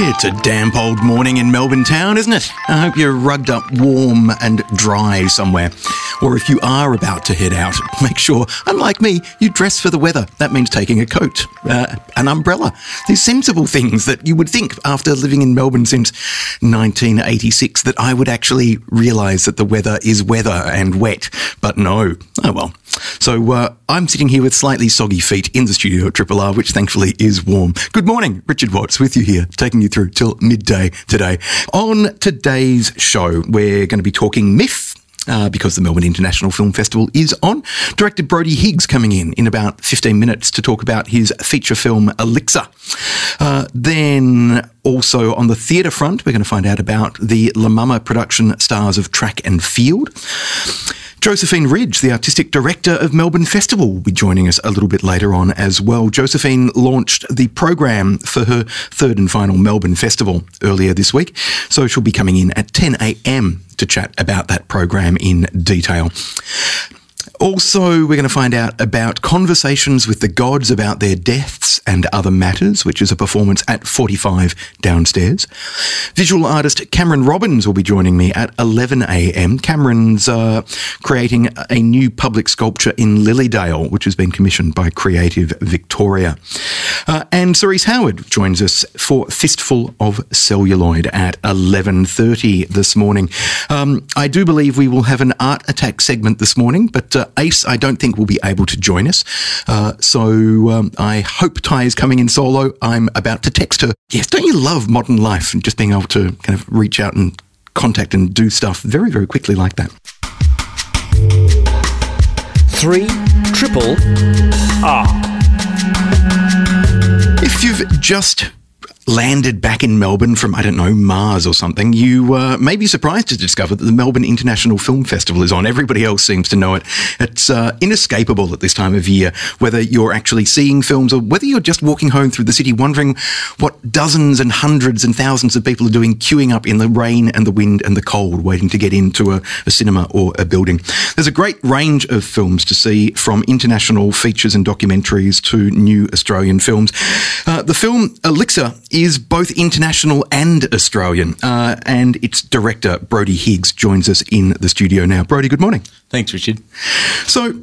It's a damp old morning in Melbourne town, isn't it? I hope you're rugged up warm and dry somewhere. Or if you are about to head out, make sure, unlike me, you dress for the weather. That means taking a coat, uh, an umbrella. These sensible things that you would think after living in Melbourne since 1986 that I would actually realise that the weather is weather and wet. But no. Oh well. So uh, I'm sitting here with slightly soggy feet in the studio at Triple R, which thankfully is warm. Good morning, Richard Watts with you here, taking you through till midday today. On today's show, we're going to be talking myth. Uh, because the Melbourne International Film Festival is on. Director Brodie Higgs coming in in about 15 minutes to talk about his feature film Elixir. Uh, then also on the theatre front, we're going to find out about the La Mama production stars of Track and Field. Josephine Ridge, the artistic director of Melbourne Festival, will be joining us a little bit later on as well. Josephine launched the program for her third and final Melbourne Festival earlier this week, so she'll be coming in at 10 a.m. to chat about that program in detail. Also, we're going to find out about conversations with the gods about their deaths and other matters, which is a performance at 45 downstairs. Visual artist Cameron Robbins will be joining me at 11 a.m. Cameron's uh, creating a new public sculpture in Lilydale, which has been commissioned by Creative Victoria. Uh, and Cerise Howard joins us for Fistful of Celluloid at 11.30 this morning. Um, I do believe we will have an art attack segment this morning, but uh, Ace, I don't think will be able to join us. Uh, so um, I hope Ty is coming in solo. I'm about to text her. Yes, don't you love modern life and just being able to kind of reach out and contact and do stuff very, very quickly like that? Three triple R. If you've just landed back in Melbourne from, I don't know, Mars or something, you uh, may be surprised to discover that the Melbourne International Film Festival is on. Everybody else seems to know it. It's uh, inescapable at this time of year, whether you're actually seeing films or whether you're just walking home through the city wondering what dozens and hundreds and thousands of people are doing queuing up in the rain and the wind and the cold, waiting to get into a, a cinema or a building. There's a great range of films to see from international features and documentaries to new Australian films. Uh, the film Elixir is both international and Australian, uh, and its director, Brody Higgs, joins us in the studio now. Brody, good morning. Thanks, Richard. So,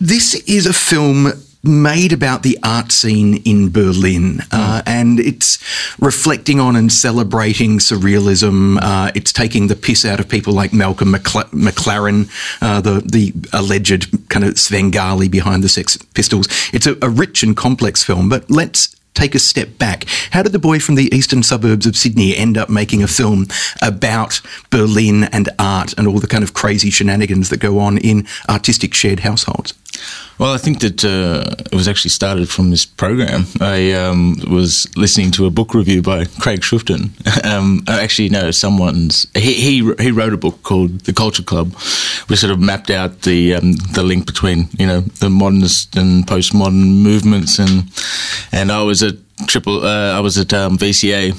this is a film made about the art scene in Berlin, uh, and it's reflecting on and celebrating surrealism. Uh, it's taking the piss out of people like Malcolm McLa- McLaren, uh, the the alleged kind of Svengali behind the Sex Pistols. It's a, a rich and complex film, but let's take a step back. How did the boy from the eastern suburbs of Sydney end up making a film about Berlin and art and all the kind of crazy shenanigans that go on in artistic shared households? Well, I think that uh, it was actually started from this program. I um, was listening to a book review by Craig Schuftan. um, actually no, someone's. He, he he wrote a book called The Culture Club, which sort of mapped out the um, the link between you know the modernist and postmodern movements, and and I was at triple. Uh, I was at um, VCA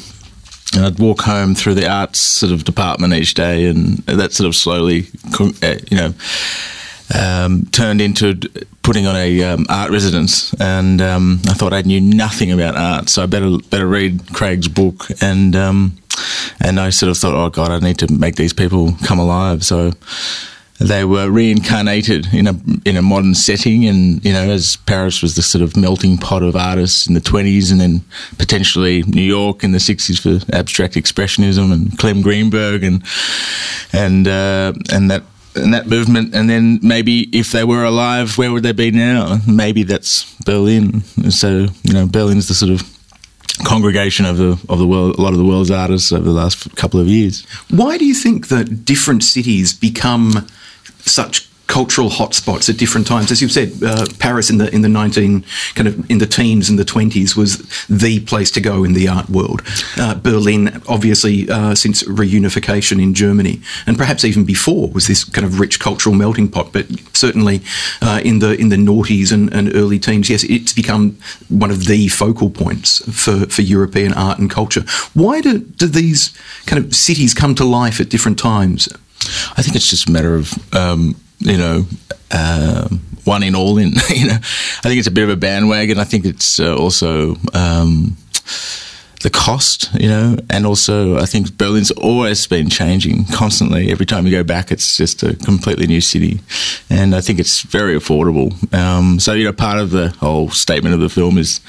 and I'd walk home through the arts sort of department each day, and that sort of slowly, uh, you know, um, turned into putting on a um, art residence, and um, I thought I knew nothing about art, so I better better read Craig's book, and um, and I sort of thought, oh God, I need to make these people come alive. So they were reincarnated in a in a modern setting, and you know, as Paris was the sort of melting pot of artists in the twenties, and then potentially New York in the sixties for abstract expressionism and Clem Greenberg, and and uh, and that and that movement, and then maybe if they were alive, where would they be now? Maybe that's Berlin. So you know, Berlin's the sort of congregation of the of the world, a lot of the world's artists over the last couple of years. Why do you think that different cities become such cultural hotspots at different times. As you've said, uh, Paris in the in the nineteen kind of in the teens and the twenties was the place to go in the art world. Uh, Berlin, obviously, uh, since reunification in Germany, and perhaps even before, was this kind of rich cultural melting pot. But certainly uh, in the in the noughties and, and early teens, yes, it's become one of the focal points for, for European art and culture. Why do, do these kind of cities come to life at different times? I think it's just a matter of um, you know. Um, one in all in you know I think it's a bit of a bandwagon I think it's uh, also um, the cost, you know, and also I think Berlin's always been changing constantly. Every time you go back, it's just a completely new city, and I think it's very affordable. Um, so you know, part of the whole statement of the film is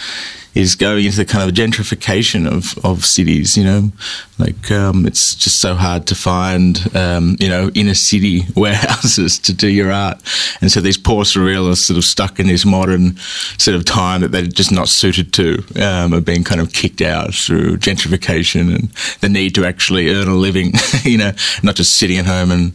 is going into the kind of gentrification of, of cities. You know, like um, it's just so hard to find um, you know inner city warehouses to do your art, and so these poor surrealists sort of stuck in this modern sort of time that they're just not suited to um, are being kind of kicked out through gentrification and the need to actually earn a living. you know, not just sitting at home and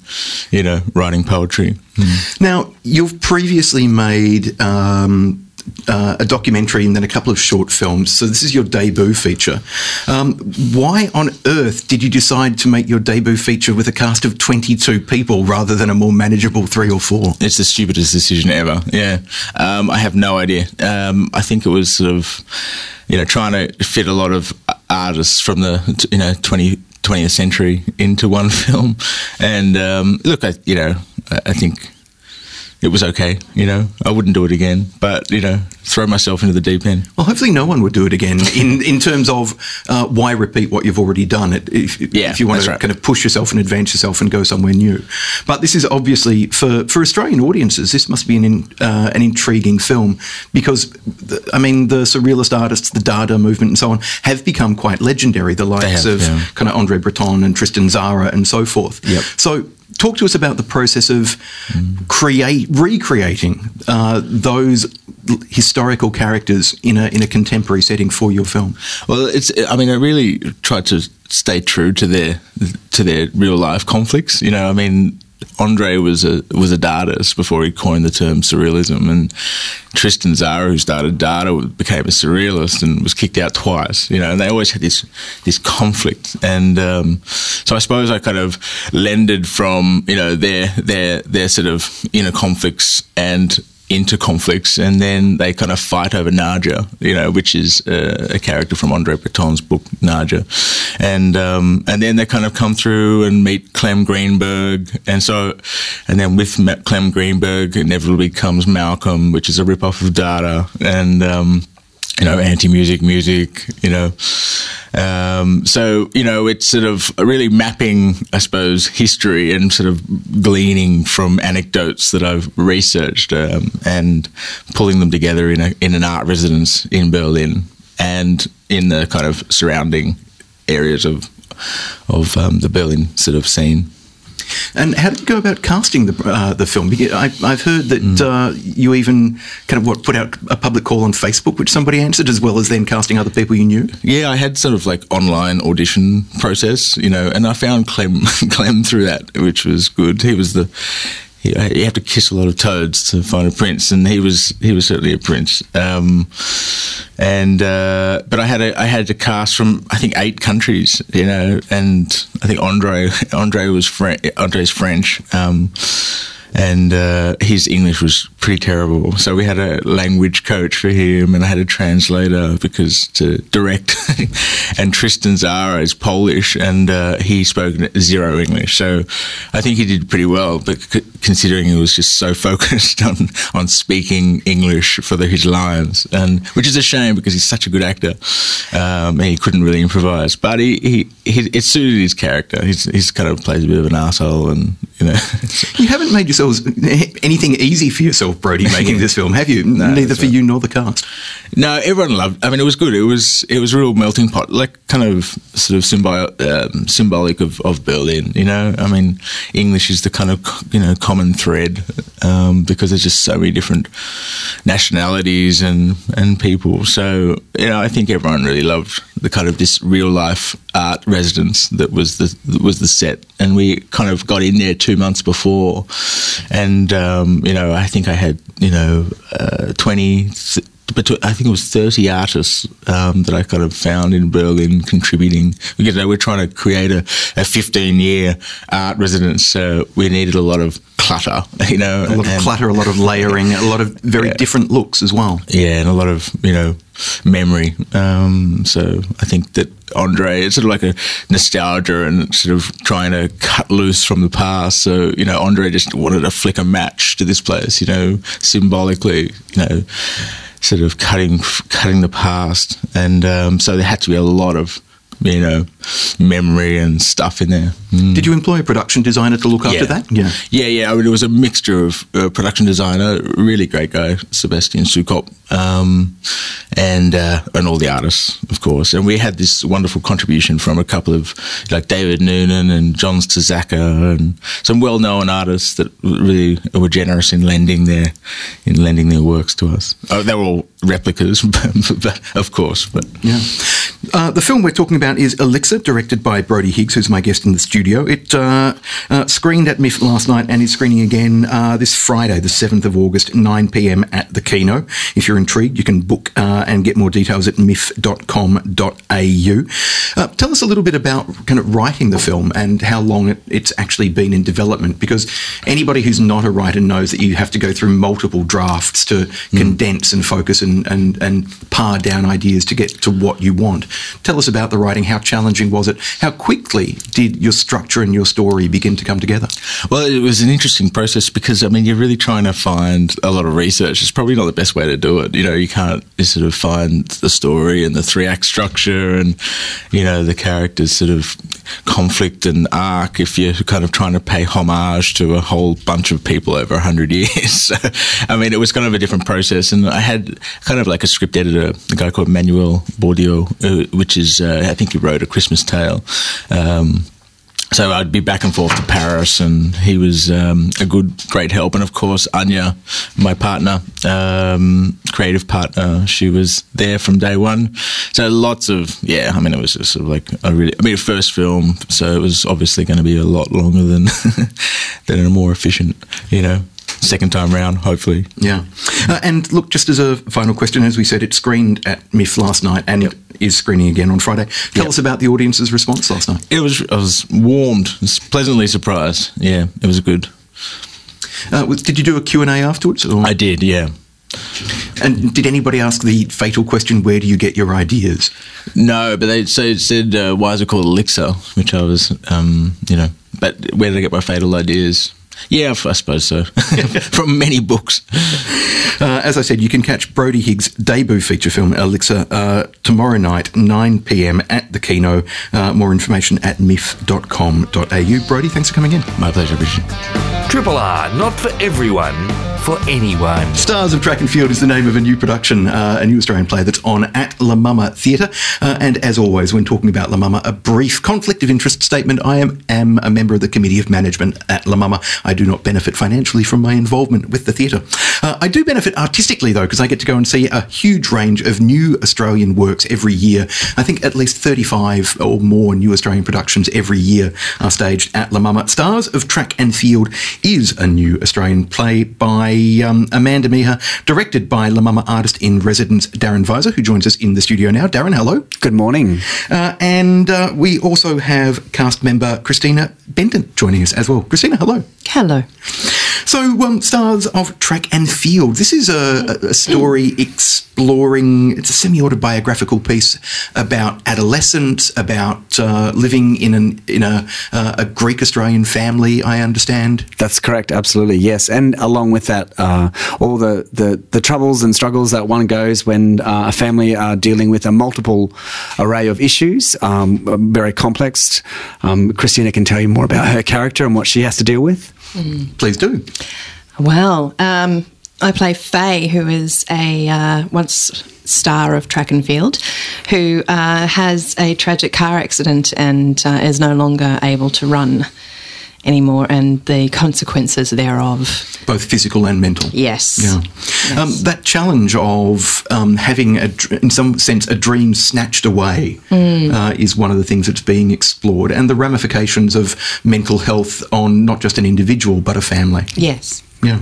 you know writing poetry. Mm. Now you've previously made. Um, uh, a documentary and then a couple of short films. So this is your debut feature. Um, why on earth did you decide to make your debut feature with a cast of 22 people rather than a more manageable three or four? It's the stupidest decision ever. Yeah. Um, I have no idea. Um, I think it was sort of, you know, trying to fit a lot of artists from the, you know, 20, 20th century into one film. And um, look, I, you know, I think it was okay. You know, I wouldn't do it again, but you know, throw myself into the deep end. Well, hopefully, no one would do it again. In in terms of uh, why repeat what you've already done? If, yeah, if you want to right. kind of push yourself and advance yourself and go somewhere new. But this is obviously for for Australian audiences. This must be an in, uh, an intriguing film because, the, I mean, the surrealist artists, the Dada movement, and so on have become quite legendary. The likes have, of yeah. kind of Andre Breton and Tristan Tzara and so forth. Yep. So talk to us about the process of mm. create recreating uh, those historical characters in a in a contemporary setting for your film. Well, it's I mean I really tried to stay true to their to their real life conflicts. You know, I mean Andre was a was a Dadaist before he coined the term surrealism, and Tristan Tzara, who started Dada, became a surrealist and was kicked out twice. You know, and they always had this this conflict, and um, so I suppose I kind of lended from you know their their their sort of inner conflicts and into conflicts, and then they kind of fight over Nadja, you know, which is uh, a character from Andre Breton's book Nadja, and um, and then they kind of come through and meet Clem Greenberg, and so, and then with Clem Greenberg, inevitably comes Malcolm, which is a rip off of Dada, and um, you know, anti-music music, you know. Um, so, you know, it's sort of really mapping, I suppose, history and sort of gleaning from anecdotes that I've researched um, and pulling them together in, a, in an art residence in Berlin and in the kind of surrounding areas of, of um, the Berlin sort of scene. And how did you go about casting the uh, the film? I, have heard that mm. uh, you even kind of what put out a public call on Facebook, which somebody answered, as well as then casting other people you knew. Yeah, I had sort of like online audition process, you know, and I found Clem Clem through that, which was good. He was the you have to kiss a lot of toads to find a prince, and he was he was certainly a prince. Um, and uh, but I had a, I had to cast from I think eight countries, you know, and I think Andre Andre was Fre- Andre's French. Um, and uh, his English was pretty terrible. So we had a language coach for him, and I had a translator because to direct. and Tristan Tzara is Polish, and uh, he spoke zero English. So I think he did pretty well, but c- considering he was just so focused on on speaking English for the, his lines, and which is a shame because he's such a good actor, um, he couldn't really improvise. But he, he, he it suited his character. He's, he's kind of plays a bit of an asshole, and you know. you haven't made yourselves anything easy for yourself, Brody, making this film, have you? No, Neither for right. you nor the cast. No, everyone loved. I mean, it was good. It was it was a real melting pot, like kind of sort of symbio- um, symbolic of, of Berlin. You know, I mean, English is the kind of you know common thread um, because there's just so many different nationalities and and people. So you know, I think everyone really loved the kind of this real life art residence that was the that was the set, and we kind of got in there two months before, and um, you know I think I had you know uh, twenty. But I think it was 30 artists um, that I kind of found in Berlin contributing. You know, we're trying to create a, a 15 year art residence, so we needed a lot of clutter, you know. A lot of clutter, a lot of layering, a lot of very Yeah. different looks as well. Yeah, and a lot of you know memory. Um, so I think that Andre it's sort of like a nostalgia and sort of trying to cut loose from the past. So you know, Andre just wanted to flick a match to this place. You know, symbolically. You know, sort of cutting cutting the past, and um, so there had to be a lot of you know memory and stuff in there. Mm. Did you employ a production designer to look after that? Yeah. Yeah, yeah. I mean, it was a mixture of uh, production designer, really great guy, Sebastian Sukop, um, and uh, and all the artists, of course. And we had this wonderful contribution from a couple of like David Noonan and John Stezaker and some well-known artists that really were generous in lending their in lending their works to us. Oh, they were all replicas, but, of course. But Yeah. Uh, the film we're talking about is Elixir, directed by Brody Higgs, who's my guest in the studio. It uh, uh, screened at MIFF last night and is screening again uh, this Friday, the 7th of August, 9 pm at the Kino. If you're intrigued, you can book uh, and get more details at miff.com.au. Uh, tell us a little bit about kind of writing the film and how long it, it's actually been in development, because anybody who's not a writer knows that you have to go through multiple drafts to condense and focus and, and, and par down ideas to get to what you want. Tell us about the writing. How challenging was it? How quickly did your structure and your story begin to come together? Well, it was an interesting process because I mean, you're really trying to find a lot of research. It's probably not the best way to do it. You know, you can't sort of find the story and the three act structure and you know the characters' sort of conflict and arc if you're kind of trying to pay homage to a whole bunch of people over a hundred years. I mean, it was kind of a different process, and I had kind of like a script editor, a guy called Manuel Bourdieu, uh, which is uh, I think he wrote a Christmas Tale. Um, so I'd be back and forth to Paris, and he was um, a good, great help. And of course, Anya, my partner, um, creative partner, she was there from day one. So lots of, yeah, I mean, it was just sort of like a really, I mean, first film, so it was obviously going to be a lot longer than than a more efficient, you know, second time round, hopefully. Yeah. Uh, and look, just as a final question, as we said, it screened at MIFF last night and Yep. is screening again on Friday. Tell Yep. us about the audience's response last night. It was, I was warmed, was pleasantly surprised. Yeah, it was good. Uh, did you do a Q&A afterwards? Or? I did, yeah. And did anybody ask the fatal question, where do you get your ideas? No, but they so said, uh, why is it called Elixir? Which I was, um, you know, but where did I get my fatal ideas? Yeah, I suppose so. From many books. Uh, as I said, you can catch Brody Higgs' debut feature film, Elixir, uh, tomorrow night, 9 pm at the Kino. Uh, more information at miff.com.au. Brody, thanks for coming in. My pleasure, Richard. Triple R, not for everyone, for anyone. Stars of Track and Field is the name of a new production, uh, a new Australian play that's on at La Mama Theatre. Uh, and as always, when talking about La Mama, a brief conflict of interest statement. I am, am a member of the Committee of Management at La Mama. I do not benefit financially from my involvement with the theatre. Uh, I do benefit artistically, though, because I get to go and see a huge range of new Australian works every year. I think at least 35 or more new Australian productions every year are staged at La Mama. Stars of Track and Field is a new Australian play by um, Amanda Meeher, directed by La Mama artist in residence Darren Visor, who joins us in the studio now. Darren, hello. Good morning. Uh, and uh, we also have cast member Christina Benton joining us as well. Christina, hello. Hello. So, um, Stars of Track and Field. This is a, a story exploring, it's a semi autobiographical piece about adolescence, about uh, living in, an, in a, uh, a Greek Australian family, I understand. That's correct. Absolutely. Yes. And along with that, uh, all the, the, the troubles and struggles that one goes when uh, a family are dealing with a multiple array of issues, um, very complex. Um, Christina can tell you more about her character and what she has to deal with. Please do. Well, um, I play Faye, who is a uh, once star of track and field, who uh, has a tragic car accident and uh, is no longer able to run anymore, and the consequences thereof. Both physical and mental. Yes. Yeah. Um, that challenge of um, having, a, in some sense, a dream snatched away uh, is one of the things that's being explored, and the ramifications of mental health on not just an individual but a family. Yes. Yeah.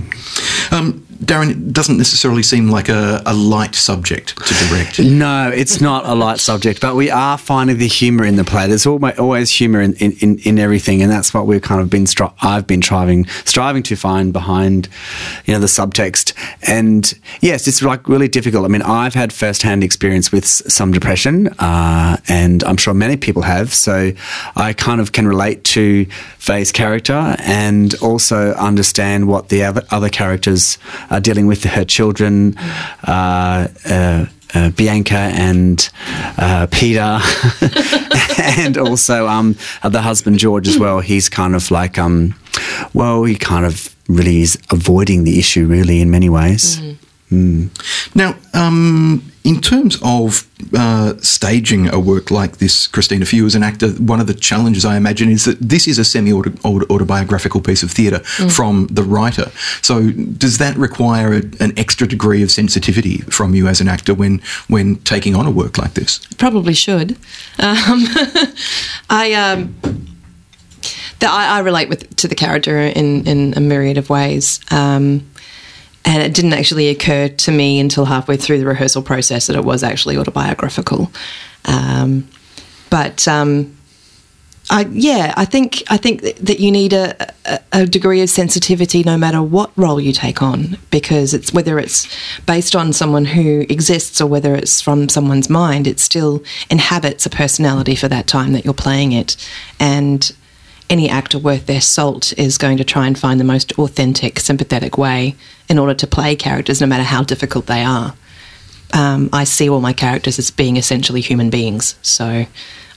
Um, Darren, it doesn't necessarily seem like a, a light subject to direct. No, it's not a light subject, but we are finding the humour in the play. There's always, humour in, in, in everything, and that's what we've kind of been. Stri- I've been striving striving to find behind, you know, the subtext. And yes, it's like really difficult. I mean, I've had first hand experience with some depression, uh, and I'm sure many people have. So I kind of can relate to Faye's character and also understand what the other, other characters are dealing with her children. Uh, uh, uh, Bianca and uh, Peter, and also um, uh, the husband George as well. He's kind of like, um, well, he kind of really is avoiding the issue, really, in many ways. Now, um, in terms of uh, staging a work like this, Christina, for you as an actor, one of the challenges I imagine is that this is a semi autobiographical piece of theatre from the writer. So, does that require a, an extra degree of sensitivity from you as an actor when when taking on a work like this? Probably should. Um, I, um, the, I I relate with to the character in in a myriad of ways. Um, and it didn't actually occur to me until halfway through the rehearsal process that it was actually autobiographical. Um, but um, I, yeah, I think I think that you need a, a, degree of sensitivity no matter what role you take on, because it's whether it's based on someone who exists or whether it's from someone's mind, it still inhabits a personality for that time that you're playing it, and any actor worth their salt is going to try and find the most authentic, sympathetic way in order to play characters, no matter how difficult they are. Um, I see all my characters as being essentially human beings, so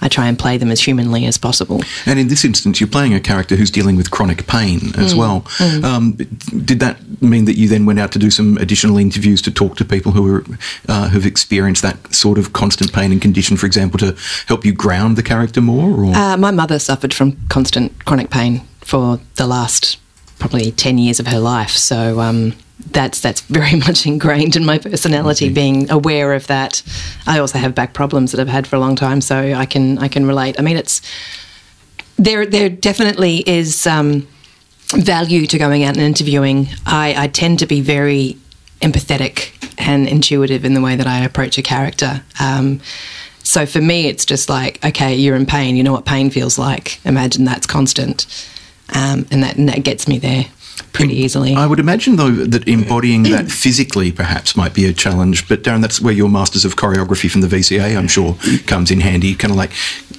I try and play them as humanly as possible. And in this instance, you're playing a character who's dealing with chronic pain as well. Um, did that mean that you then went out to do some additional interviews to talk to people who are, uh, who've experienced that sort of constant pain and condition, for example, to help you ground the character more? Or Uh, my mother suffered from constant chronic pain for the last probably 10 years of her life, so um, that's that's very much ingrained in my personality. Being aware of that, I also have back problems that I've had for a long time, so I can I can relate. I mean, it's there. There definitely is um, value to going out and interviewing. I, I tend to be very empathetic and intuitive in the way that I approach a character. Um, so for me, it's just like, okay, you're in pain. You know what pain feels like. Imagine that's constant, um, and that and that gets me there pretty easily. I would imagine, though, that embodying that physically perhaps might be a challenge. But Darren, that's where your Masters of Choreography from the VCA, I'm sure, comes in handy. Kind of like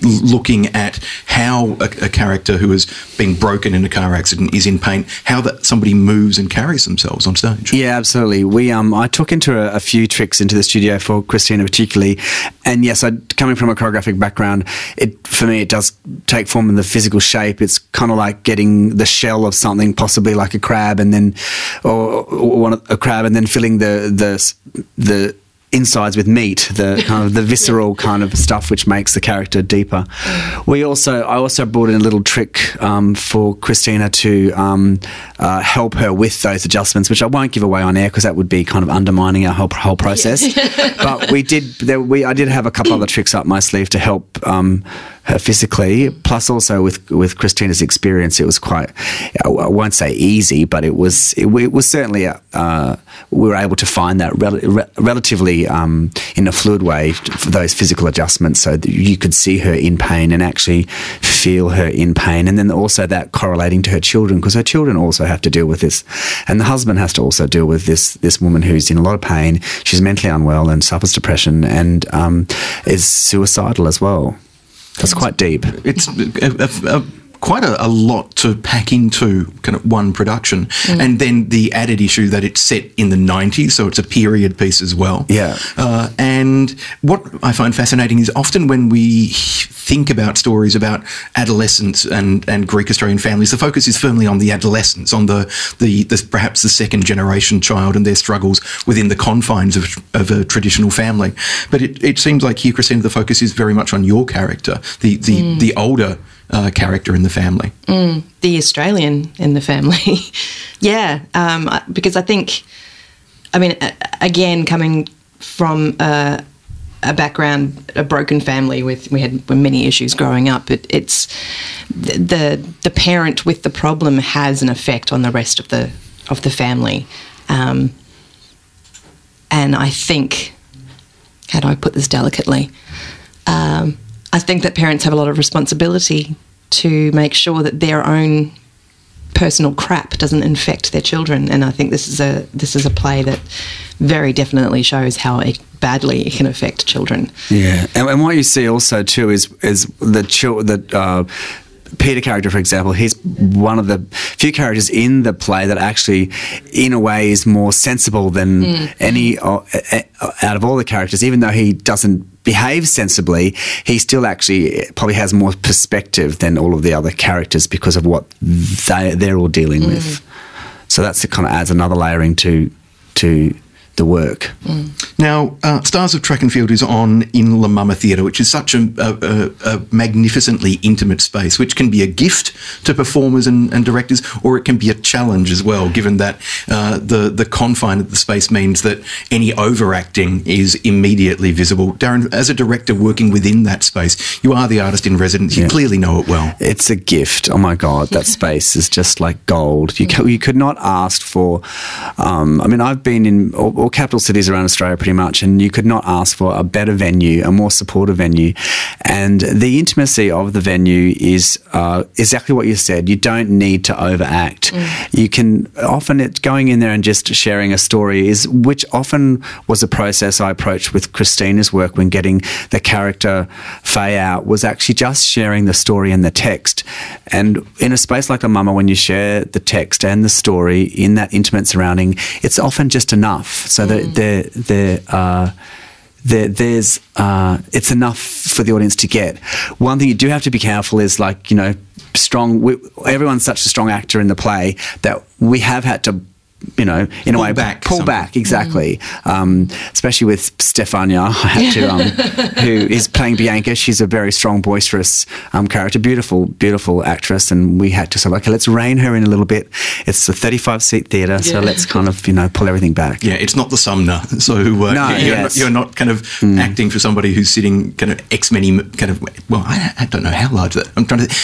looking at how a, a character who has been broken in a car accident is in pain, how that somebody moves and carries themselves on stage. Yeah, absolutely. We um, I took into a, a few tricks into the studio for Christina particularly, and yes, I coming from a choreographic background, it for me it does take form in the physical shape. It's kind of like getting the shell of something, possibly like a crab, and then or, or one a crab, and then filling the the the insides with meat, the kind of the visceral kind of stuff which makes the character deeper. We also, I also brought in a little trick um, for Christina to um, uh, help her with those adjustments, which I won't give away on air because that would be kind of undermining our whole whole process. but we did, there, we I did have a couple other tricks up my sleeve to help. Um, her physically, plus also with with Christina's experience, it was quite. I won't say easy, but it was it, it was certainly uh, we were able to find that rel- re- relatively um, in a fluid way for those physical adjustments, so that you could see her in pain and actually feel her in pain, and then also that correlating to her children because her children also have to deal with this, and the husband has to also deal with this this woman who's in a lot of pain. She's mentally unwell and suffers depression and um, is suicidal as well. That's quite deep. it's a, a, quite a, a lot to pack into kind of one production, and then the added issue that it's set in the '90s, so it's a period piece as well. Yeah. Uh, and what I find fascinating is often when we think about stories about adolescence and, and Greek Australian families, the focus is firmly on the adolescents, on the, the, the perhaps the second generation child and their struggles within the confines of, of a traditional family. But it, it seems like here, Christina, the focus is very much on your character, the the, the older uh, character in the family. the Australian in the family. yeah, um, because I think, I mean, again, coming from a, a background, a broken family with we had many issues growing up. It, it's the, the the parent with the problem has an effect on the rest of the of the family. Um, and I think, how do I put this delicately? Um, I think that parents have a lot of responsibility to make sure that their own personal crap doesn't infect their children. And I think this is a this is a play that very definitely shows how it, badly it can affect children. Yeah, and, and what you see also too is is the the. Uh, Peter character, for example, he's one of the few characters in the play that actually, in a way, is more sensible than any uh, uh, out of all the characters. Even though he doesn't behave sensibly, he still actually probably has more perspective than all of the other characters because of what they they're all dealing with. So that's kind of adds another layering to to the work. Now, uh, Stars of Track and Field is on in La Mama Theatre, which is such a, a, a magnificently intimate space, which can be a gift to performers and, and directors, or it can be a challenge as well, given that uh, the, the confine of the space means that any overacting is immediately visible. Darren, as a director working within that space, you are the artist in residence. You clearly know it well. It's a gift. Oh my god, that space is just like gold. You ca- you could not ask for. Um, I mean, I've been in all, all capital cities around Australia pretty much, and you could not ask for a better venue, a more supportive venue, and the intimacy of the venue is uh, exactly what you said. You don't need to overact. You can often it's going in there and just sharing a story is which often was a process I approached with Christina's work when getting the character Faye out was actually just sharing the story and the text. And in a space like a mama, when you share the text and the story in that intimate surrounding, it's often just enough. So that there, there, uh, there, there's uh, it's enough for the audience to get. One thing you do have to be careful is like you know strong. We, everyone's such a strong actor in the play that we have had to. You know, in Pull a way, back pull some. back exactly. Um, especially with Stefania, I had to, um, who is playing Bianca. She's a very strong, boisterous um, character, beautiful, beautiful actress, and we had to sort of okay, let's rein her in a little bit. It's a 35 seat theatre, so let's kind of you know pull everything back. Yeah, it's not the Sumner. So uh, No, you're, yes. not, you're not kind of acting for somebody who's sitting kind of X many kind of. Well, I, I don't know how large that. I'm trying to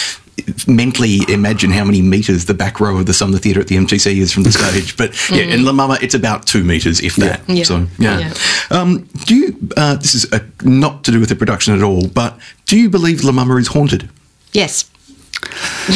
mentally imagine how many meters the back row of the Sumner Theatre at the MTC is from the stage. But yeah, in La Mama, it's about two meters, if that. Yeah. So yeah. Yeah. Um, do you? Uh, this is uh not to do with the production at all, but do you believe La Mama is haunted? Yes.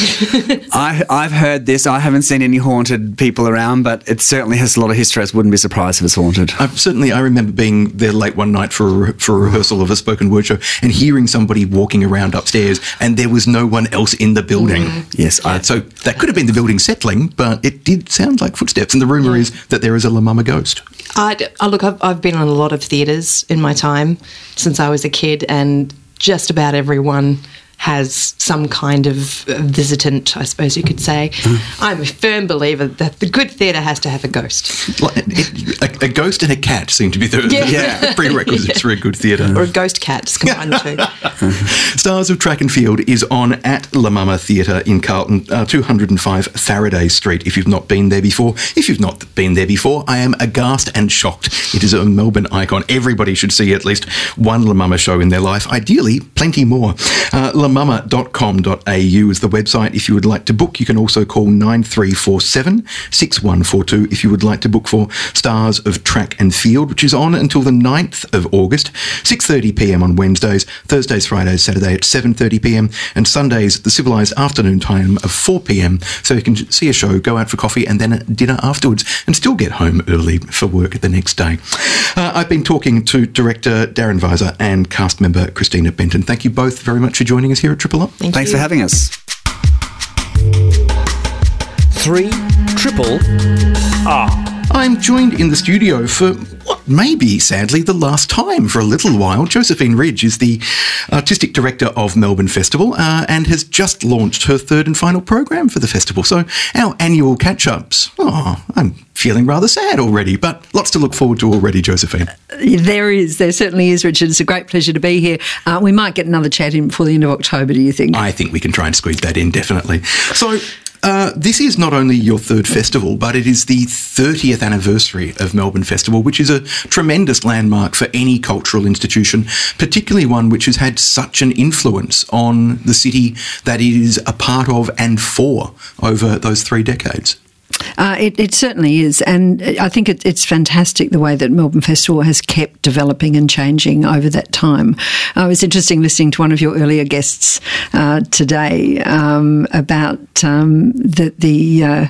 I, I've heard this. I haven't seen any haunted people around, but it certainly has a lot of history. I wouldn't be surprised if it's haunted. I've certainly I remember being there late one night for a, for a rehearsal of a spoken word show and hearing somebody walking around upstairs, and there was no one else in the building. Yes, I- Uh, so that could have been the building settling, but it did sound like footsteps. And the rumor is that there is a La Mama ghost. I, oh, look, I've, I've been on a lot of theatres in my time since I was a kid, and just about everyone has some kind of visitant, I suppose you could say. I'm a firm believer that the good theatre has to have a ghost Like, it- a, a ghost and a cat seem to be the, the Yeah. prerequisites for a good theatre. or a ghost cat. Just combine the two. Stars of Track and Field is on at La Mama Theatre in Carlton, uh, 205 Faraday Street. If you've not been there before, if you've not been there before, I am aghast and shocked. It is a Melbourne icon. Everybody should see at least one La Mama show in their life. Ideally, plenty more. Uh, lamama.com.au is the website. If you would like to book, you can also call 9347 6142 if you would like to book for Stars of Track and Field, which is on until the 9th of August, 6:30 p.m. on Wednesdays, Thursdays, Fridays, Saturday at 7:30 p.m. and Sundays at the civilized afternoon time of 4 p.m. So you can see a show, go out for coffee and then dinner afterwards and still get home early for work the next day. Uh, I've been talking to director Darren Visor and cast member Christina Benton. Thank you both very much for joining us here at Triple R. Thank Thanks you. for having us. Three triple I'm joined in the studio for what may be, sadly, the last time for a little while. Josephine Ridge is the artistic director of Melbourne Festival uh, and has just launched her third and final program for the festival. So, our annual catch ups. Oh, I'm feeling rather sad already, but lots to look forward to already, Josephine. There is, there certainly is, Richard. It's a great pleasure to be here. Uh, we might get another chat in before the end of October, do you think? I think we can try and squeeze that in, definitely. So, uh, this is not only your third festival, but it is the 30th anniversary of Melbourne Festival, which is a tremendous landmark for any cultural institution, particularly one which has had such an influence on the city that it is a part of and for over those three decades. Uh, it, it, certainly is. And I think it, it's fantastic the way that Melbourne Festival has kept developing and changing over that time. Uh, it was interesting listening to one of your earlier guests uh, today um, about um, the, the uh,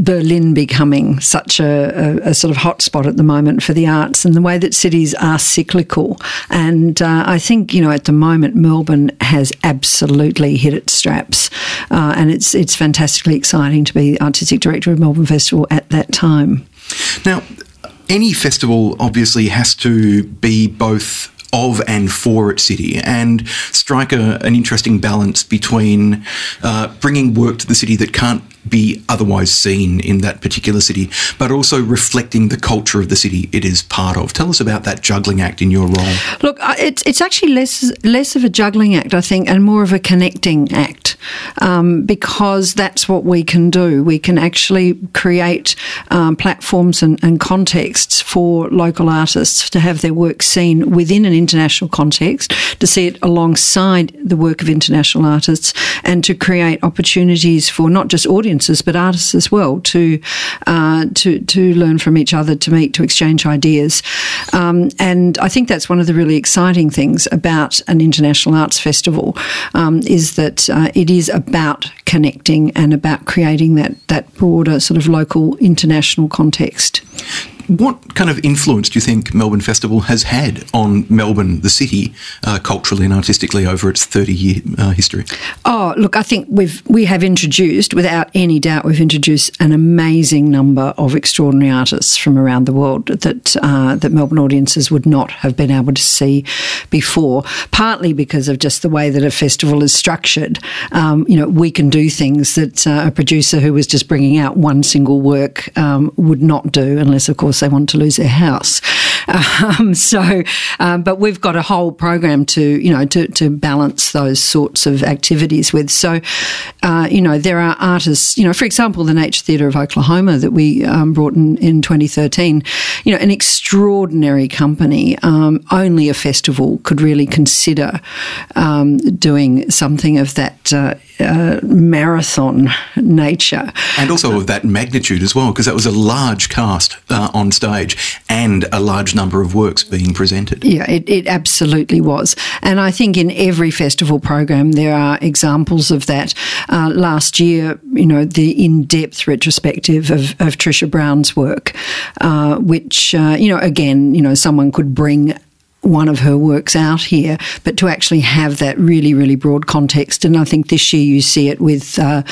Berlin becoming such a, a, a, sort of hotspot at the moment for the arts and the way that cities are cyclical. And uh, I think, you know, at the moment, Melbourne has absolutely hit its straps. Uh, and it's, it's fantastically exciting to be artistic director of Melbourne Festival at that time. Now, any festival obviously has to be both of and for its city and strike a, an interesting balance between uh, bringing work to the city that can't be otherwise seen in that particular city, but also reflecting the culture of the city it is part of. Tell us about that juggling act in your role. Look, it's it's actually less less of a juggling act, I think, and more of a connecting act, um, because that's what we can do. We can actually create um, platforms and, and contexts for local artists to have their work seen within an international context, to see it alongside the work of international artists, and to create opportunities for not just audience audiences, but artists as well, to uh, to to learn from each other, to meet, to exchange ideas. Um, and I think that's one of the really exciting things about an international arts festival um, is that uh, it is about connecting and about creating that that broader sort of local international context. What kind of influence do you think Melbourne Festival has had on Melbourne, the city, uh, culturally and artistically over its thirty-year uh, history? Oh, look, I think we've we have introduced, without any doubt, we've introduced an amazing number of extraordinary artists from around the world that uh, that Melbourne audiences would not have been able to see before. Partly because of just the way that a festival is structured. Um, you know, we can do things that uh, a producer who was just bringing out one single work um, would not do, unless, of course they want to lose their house. Um, so, um, but we've got a whole program to, you know, to, to balance those sorts of activities with. So, uh, you know, there are artists, you know, for example, the Nature Theatre of Oklahoma that we um, brought in in 2013, you know, an extraordinary company. Um, only a festival could really consider um, doing something of that. Uh, uh, marathon nature. And also of that magnitude as well, because that was a large cast uh, on stage and a large number of works being presented. Yeah, it, it absolutely was. And I think in every festival program there are examples of that. Uh, last year, you know, the in depth retrospective of, of Trisha Brown's work, uh, which, uh, you know, again, you know, someone could bring one of her works out here, but to actually have that really, really broad context. And I think this year you see it with, uh,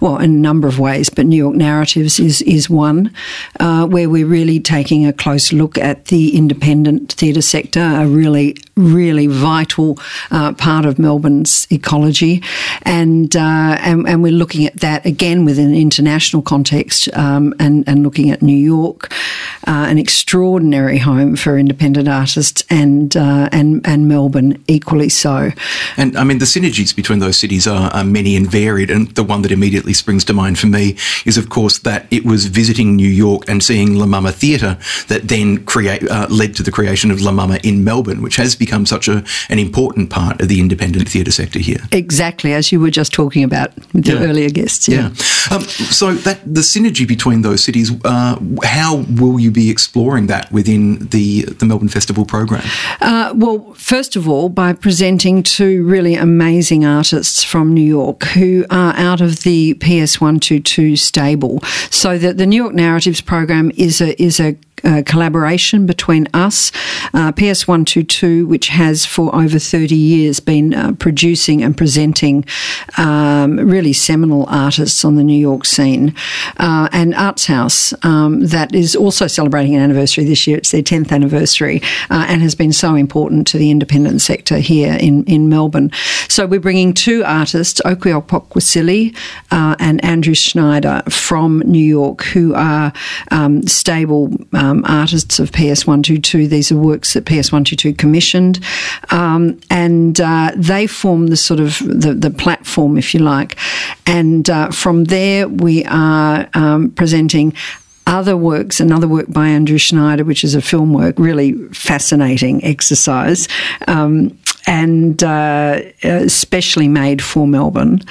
well, in a number of ways, but New York Narratives is, is one, uh, where we're really taking a close look at the independent theatre sector, a really, really vital uh, part of Melbourne's ecology. And, uh, and, and, we're looking at that again within an international context um, and, and looking at New York, uh, an extraordinary home for independent artists and and uh, and and Melbourne equally so. And I mean the synergies between those cities are, are, many and varied. And the one that immediately springs to mind for me is, of course, that it was visiting New York and seeing La Mama Theatre that then create uh, led to the creation of La Mama in Melbourne, which has become such a an important part of the independent theatre sector here. Exactly, as you were just talking about with yeah. your earlier guests. Yeah. yeah. Um, so that the synergy between those cities, uh, how will you be exploring that within the the Melbourne Festival program? Uh, well, first of all, by presenting two really amazing artists from New York who are out of the PS 122 stable. So that the New York Narratives program is a, is a uh, collaboration between us, uh, PS122, which has for over 30 years been uh, producing and presenting um, really seminal artists on the New York scene, uh, and Arts House, um, that is also celebrating an anniversary this year. It's their 10th anniversary uh, and has been so important to the independent sector here in, in Melbourne. So we're bringing two artists, Okwui Okpokwasili uh, and Andrew Schneider from New York, who are um, stable um, artists of PS122. These are works that PS122 commissioned, um, and uh, they form the sort of the, the platform, if you like. And uh, from there, we are um, presenting other works, another work by Andrew Schneider, which is a film work, really fascinating exercise. Um, and uh, especially made for Melbourne.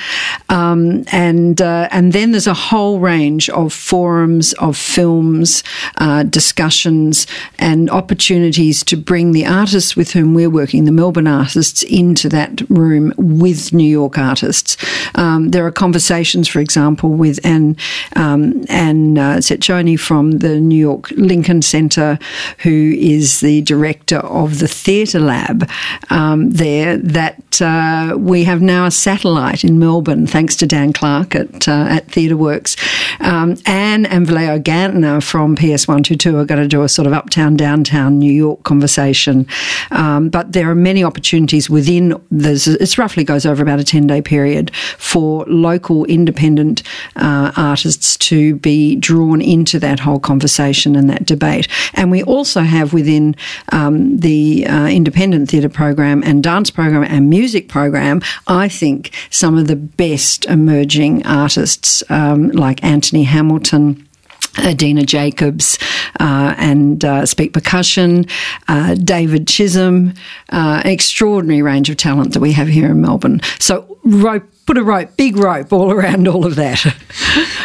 Um, and uh, and then there's a whole range of forums, of films, uh, discussions, and opportunities to bring the artists with whom we're working, the Melbourne artists, into that room with New York artists. Um, there are conversations, for example, with Anne um, Anne uh, Cattaneo from the New York Lincoln Center, who is the director of the Theatre Lab um, there. That uh, we have now a satellite in Melbourne, thanks to Dan Clark at uh, at TheatreWorks. Um, Anne and Vallejo Gantner from PS122 are going to do a sort of uptown downtown New York conversation. Um, but there are many opportunities within. this, it roughly goes over about a ten day period for local independent uh, artists to be drawn into that whole conversation and that debate. And we also have within um, the uh, independent theatre program and dance program and music program, I think some of the best emerging artists um, like Anthony Hamilton. Adena Jacobs uh, and uh, Speak Percussion, uh, David Chisholm, uh, extraordinary range of talent that we have here in Melbourne. So rope, put a rope, big rope all around all of that.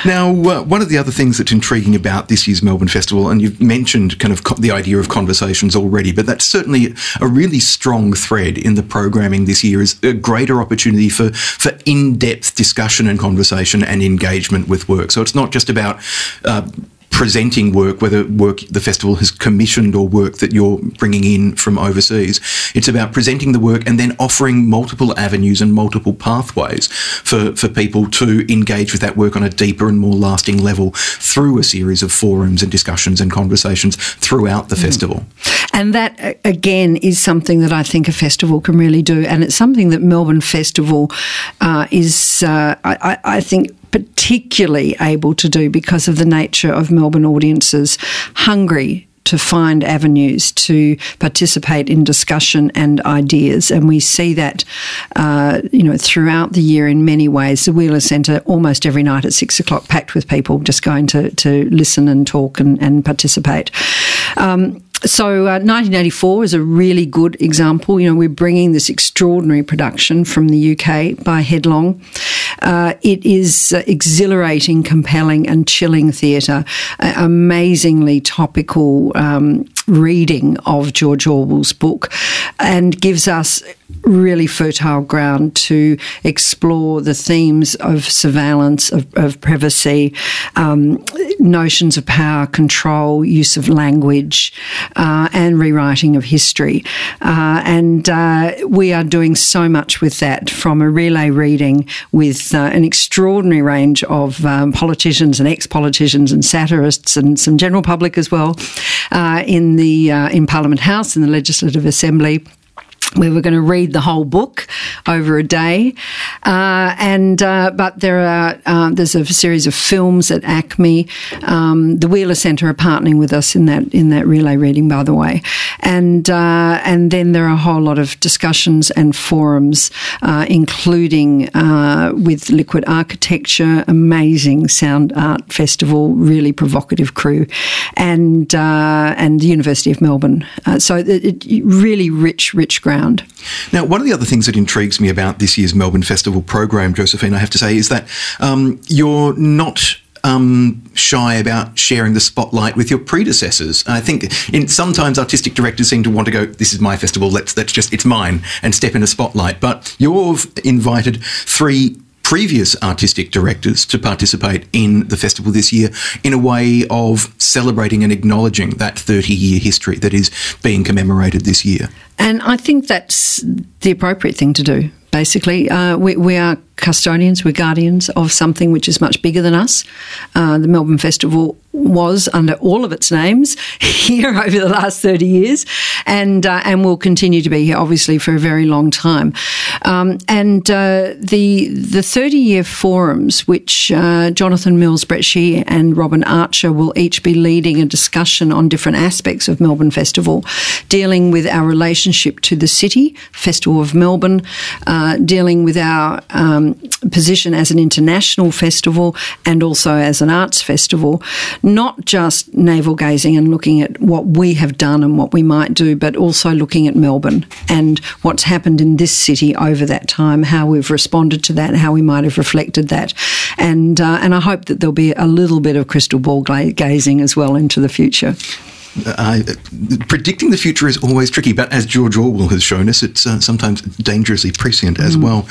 Now, uh, one of the other things that's intriguing about this year's Melbourne Festival, and you've mentioned kind of co- the idea of conversations already, but that's certainly a really strong thread in the programming this year is a greater opportunity for, for in-depth discussion and conversation and engagement with work. So it's not just about uh, presenting work, whether work the festival has commissioned or work that you're bringing in from overseas. It's about presenting the work and then offering multiple avenues and multiple pathways for, for people to engage with that work on a deeper and more lasting level through a series of forums and discussions and conversations throughout the festival. And that, again, is something that I think a festival can really do. And it's something that Melbourne Festival uh, is, uh, I I think, particularly able to do because of the nature of Melbourne audiences hungry to find avenues to participate in discussion and ideas, and we see that, uh, you know, throughout the year in many ways. The Wheeler Centre almost every night at six o'clock, packed with people just going to to listen and talk and, and participate. Um, so, uh, 1984 is a really good example. You know, we're bringing this extraordinary production from the UK by Headlong. Uh, it is uh, exhilarating, compelling, and chilling theatre. Amazingly topical um, reading of George Orwell's book, and gives us really fertile ground to explore the themes of surveillance, of, of privacy, um, notions of power, control, use of language, uh, and rewriting of history. Uh, and uh, we are doing so much with that from a relay reading with uh, an extraordinary range of um, politicians and ex politicians and satirists and some general public as well uh, in the uh, in Parliament House in the Legislative Assembly we were going to read the whole book over a day, uh, and uh, but there are uh, there's a series of films at ACMI. Um, the Wheeler Centre are partnering with us in that in that relay reading, by the way, and uh, and then there are a whole lot of discussions and forums, uh, including uh, with Liquid Architecture, amazing sound art festival, really provocative crew, and and the University of Melbourne. so it, it really rich, rich ground. Now, one of the other things that intrigues me about this year's Melbourne Festival program, Josephine, I have to say, is that um, you're not. Um, shy about sharing the spotlight with your predecessors. I think in sometimes artistic directors seem to want to go, "This is my festival. Let's let's just it's mine," and step in a spotlight. But you've invited three previous artistic directors to participate in the festival this year in a way of celebrating and acknowledging that 30 year history that is being commemorated this year. And I think that's the appropriate thing to do. Basically, uh, we, we are custodians, we're guardians of something which is much bigger than us. Uh, the Melbourne Festival was under all of its names here over the last 30 years and uh, and will continue to be here obviously for a very long time um, and uh, the the 30 year forums which uh, Jonathan Mills Brett Sheehy and Robin Archer will each be leading a discussion on different aspects of Melbourne Festival dealing with our relationship to the city Festival of Melbourne uh, dealing with our um, position as an international festival and also as an arts festival, not just navel gazing and looking at what we have done and what we might do, but also looking at Melbourne and what's happened in this city over that time, how we've responded to that, how we might have reflected that, and uh, and I hope that there'll be a little bit of crystal ball gazing as well into the future. Uh, predicting the future is always tricky, but as George Orwell has shown us, it's uh, sometimes dangerously prescient as mm. well.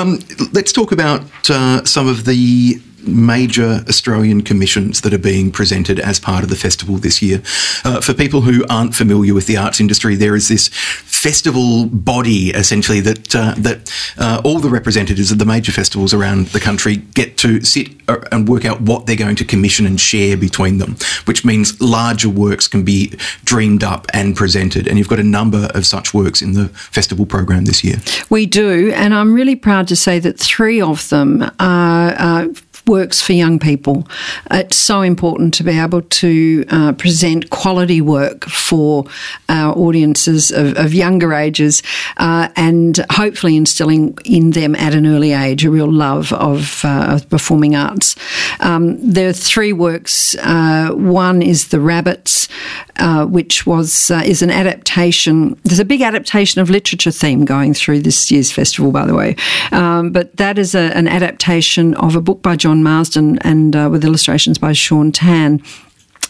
Um, let's talk about uh, some of the major Australian commissions that are being presented as part of the festival this year. Uh, for people who aren't familiar with the arts industry, there is this festival body essentially that uh, that uh, all the representatives of the major festivals around the country get to sit uh, and work out what they're going to commission and share between them, which means larger works can be dreamed up and presented. And you've got a number of such works in the festival program this year. We do, and I'm really proud to say that three of them are works for young people. It's so important to be able to uh, present quality work for our audiences of, of younger ages uh, and hopefully instilling in them at an early age a real love of, uh, performing arts. Um, there are three works. Uh, one is The Rabbits, uh, which was uh, is an adaptation. There's a big adaptation of literature theme going through this year's festival, by the way. Um, but that is a, an adaptation of a book by John Marsden and uh, with illustrations by Shaun Tan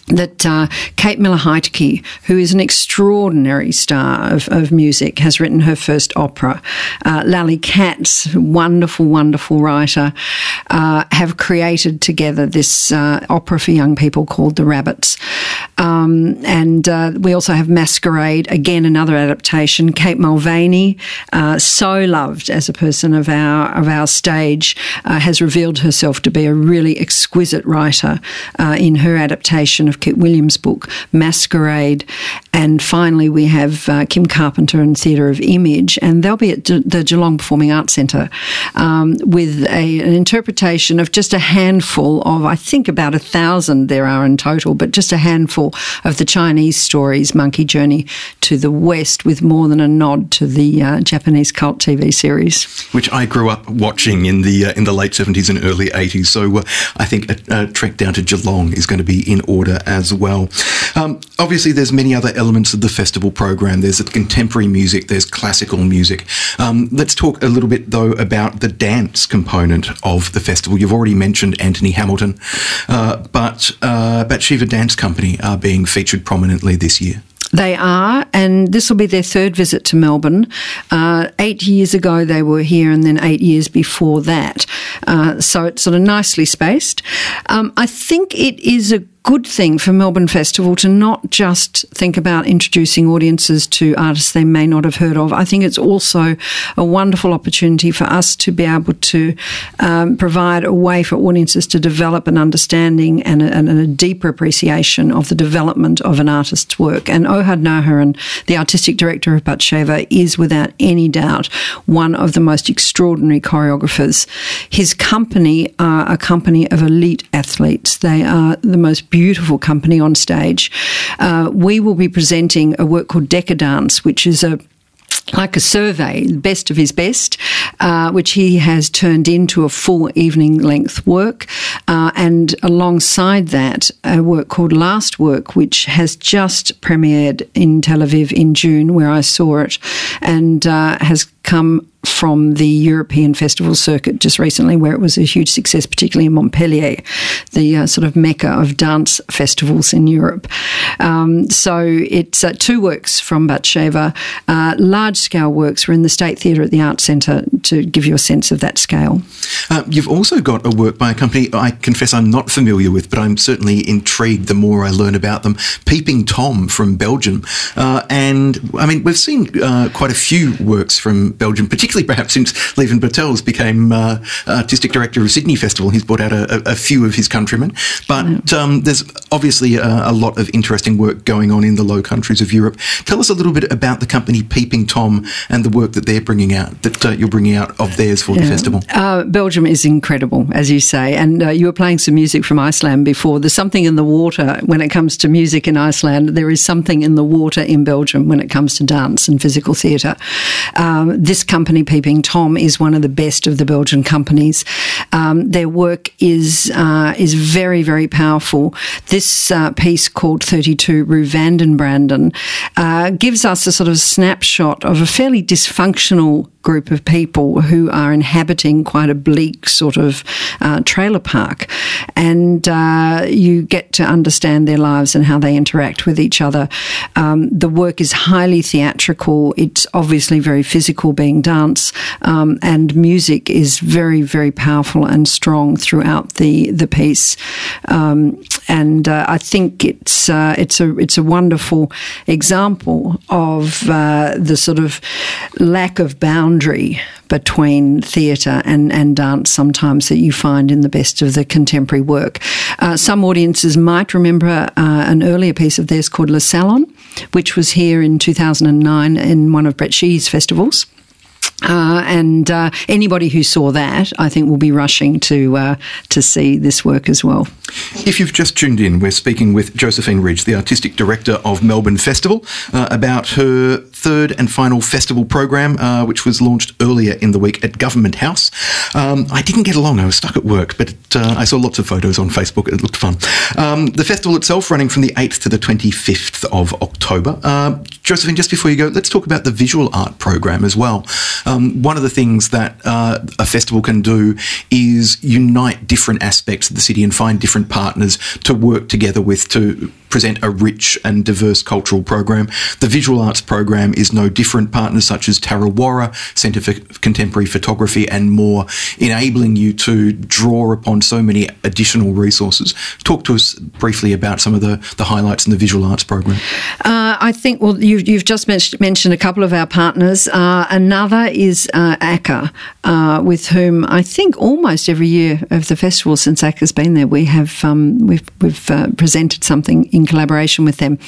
that uh, Kate Miller Heidke, who is an extraordinary star of, of music, has written her first opera. Uh, Lally Katz, wonderful, wonderful writer, uh, have created together this uh, opera for young people called The Rabbits. Um, and uh, we also have Masquerade, again, another adaptation. Kate Mulvaney, uh, so loved as a person of our, of our stage, has revealed herself to be a really exquisite writer in her adaptation of of Kit Williams' book, Masquerade. And finally, we have uh, Kim Carpenter and Theatre of Image, and they'll be at the Geelong Performing Arts Centre um, with a, an interpretation of just a handful of, I think about a thousand there are in total, but just a handful of the Chinese stories, Monkey Journey to the West, with more than a nod to the uh, Japanese cult TV series. Which I grew up watching in the, uh, in the late 70s and early 80s. So uh, I think a, a trek down to Geelong is going to be in order as well. Um, obviously, there's many other elements of the festival program. There's contemporary music, there's classical music. Um, let's talk a little bit though about the dance component of the festival. You've already mentioned Anthony Hamilton, uh, but uh, Batsheva Dance Company are being featured prominently this year. They are, and this will be their third visit to Melbourne. Uh, eight years ago, they were here, and then eight years before that. Uh, so it's sort of nicely spaced. Um, I think it is a good thing for Melbourne Festival to not just think about introducing audiences to artists they may not have heard of. I think it's also a wonderful opportunity for us to be able to um, provide a way for audiences to develop an understanding and a, and a, deeper appreciation of the development of an artist's work. And Ohad Naharin, the artistic director of Batsheva, is without any doubt one of the most extraordinary choreographers. His company are a company of elite athletes. They are the most beautiful company on stage. Uh, we will be presenting a work called Decadance, which is a like a survey, best of his best, uh, which he has turned into a full evening length work. Uh, and alongside that, a work called Last Work, which has just premiered in Tel Aviv in June, where I saw it, and uh, has come from the European festival circuit just recently, where it was a huge success, particularly in Montpellier, the uh, sort of mecca of dance festivals in Europe. Um, so it's uh, two works from Batsheva. Uh, large scale works were in the State Theatre at the Arts Centre to give you a sense of that scale. Uh, you've also got a work by a company I confess I'm not familiar with, but I'm certainly intrigued the more I learn about them. Peeping Tom from Belgium. Uh, and I mean, we've seen uh, quite a few works from Belgium, particularly particularly perhaps since Lieven Bertels became uh, artistic director of Sydney Festival. He's brought out a, a few of his countrymen. But um, there's obviously a, a, lot of interesting work going on in the Low Countries of Europe. Tell us a little bit about the company Peeping Tom and the work that they're bringing out, that uh, you're bringing out of theirs for yeah. the festival. Uh, Belgium is incredible, as you say. And uh, you were playing some music from Iceland before. There's something in the water when it comes to music in Iceland. There is something in the water in Belgium when it comes to dance and physical theatre. Um, this company Peeping Tom is one of the best of the Belgian companies. Um, their work is uh, is very very powerful. This uh, piece called 32 Rue Vandenbranden uh, gives us a sort of snapshot of a fairly dysfunctional group of people who are inhabiting quite a bleak sort of uh, trailer park. And uh, you get to understand their lives and how they interact with each other. Um, the work is highly theatrical, it's obviously very physical, being dance, um, and music is very, very powerful and strong throughout the, the piece. Um, and uh, I think it's uh, it's a it's a wonderful example of uh, the sort of lack of boundary between theatre and, and dance sometimes that you find in the best of the contemporary work. Uh, some audiences might remember uh, an earlier piece of theirs called Le Salon, which was here in 2009 in one of Brett Sheehy's festivals. Uh, and uh, anybody who saw that, I think, will be rushing to uh, to see this work as well. If you've just tuned in, we're speaking with Josephine Ridge, the artistic director of Melbourne Festival, uh, about her third and final festival program, uh, which was launched earlier in the week at Government House. Um, I didn't get along; I was stuck at work, but uh, I saw lots of photos on Facebook. It looked fun. Um, the festival itself running from the 8th to the 25th of October. Josephine, just before you go, let's talk about the visual art program as well. Um, one of the things that uh, a festival can do is unite different aspects of the city and find different partners to work together with to present a rich and diverse cultural program. The visual arts program is no different. Partners such as TarraWarra, Centre for Contemporary Photography, and more, enabling you to draw upon so many additional resources. Talk to us briefly about some of the, the highlights in the visual arts program. Uh, I think, well, you've, you've just mentioned a couple of our partners. Uh, another is uh, ACCA, uh, with whom I think almost every year of the festival since ACCA's been there, we have um, we've, we've uh, presented something in collaboration with them.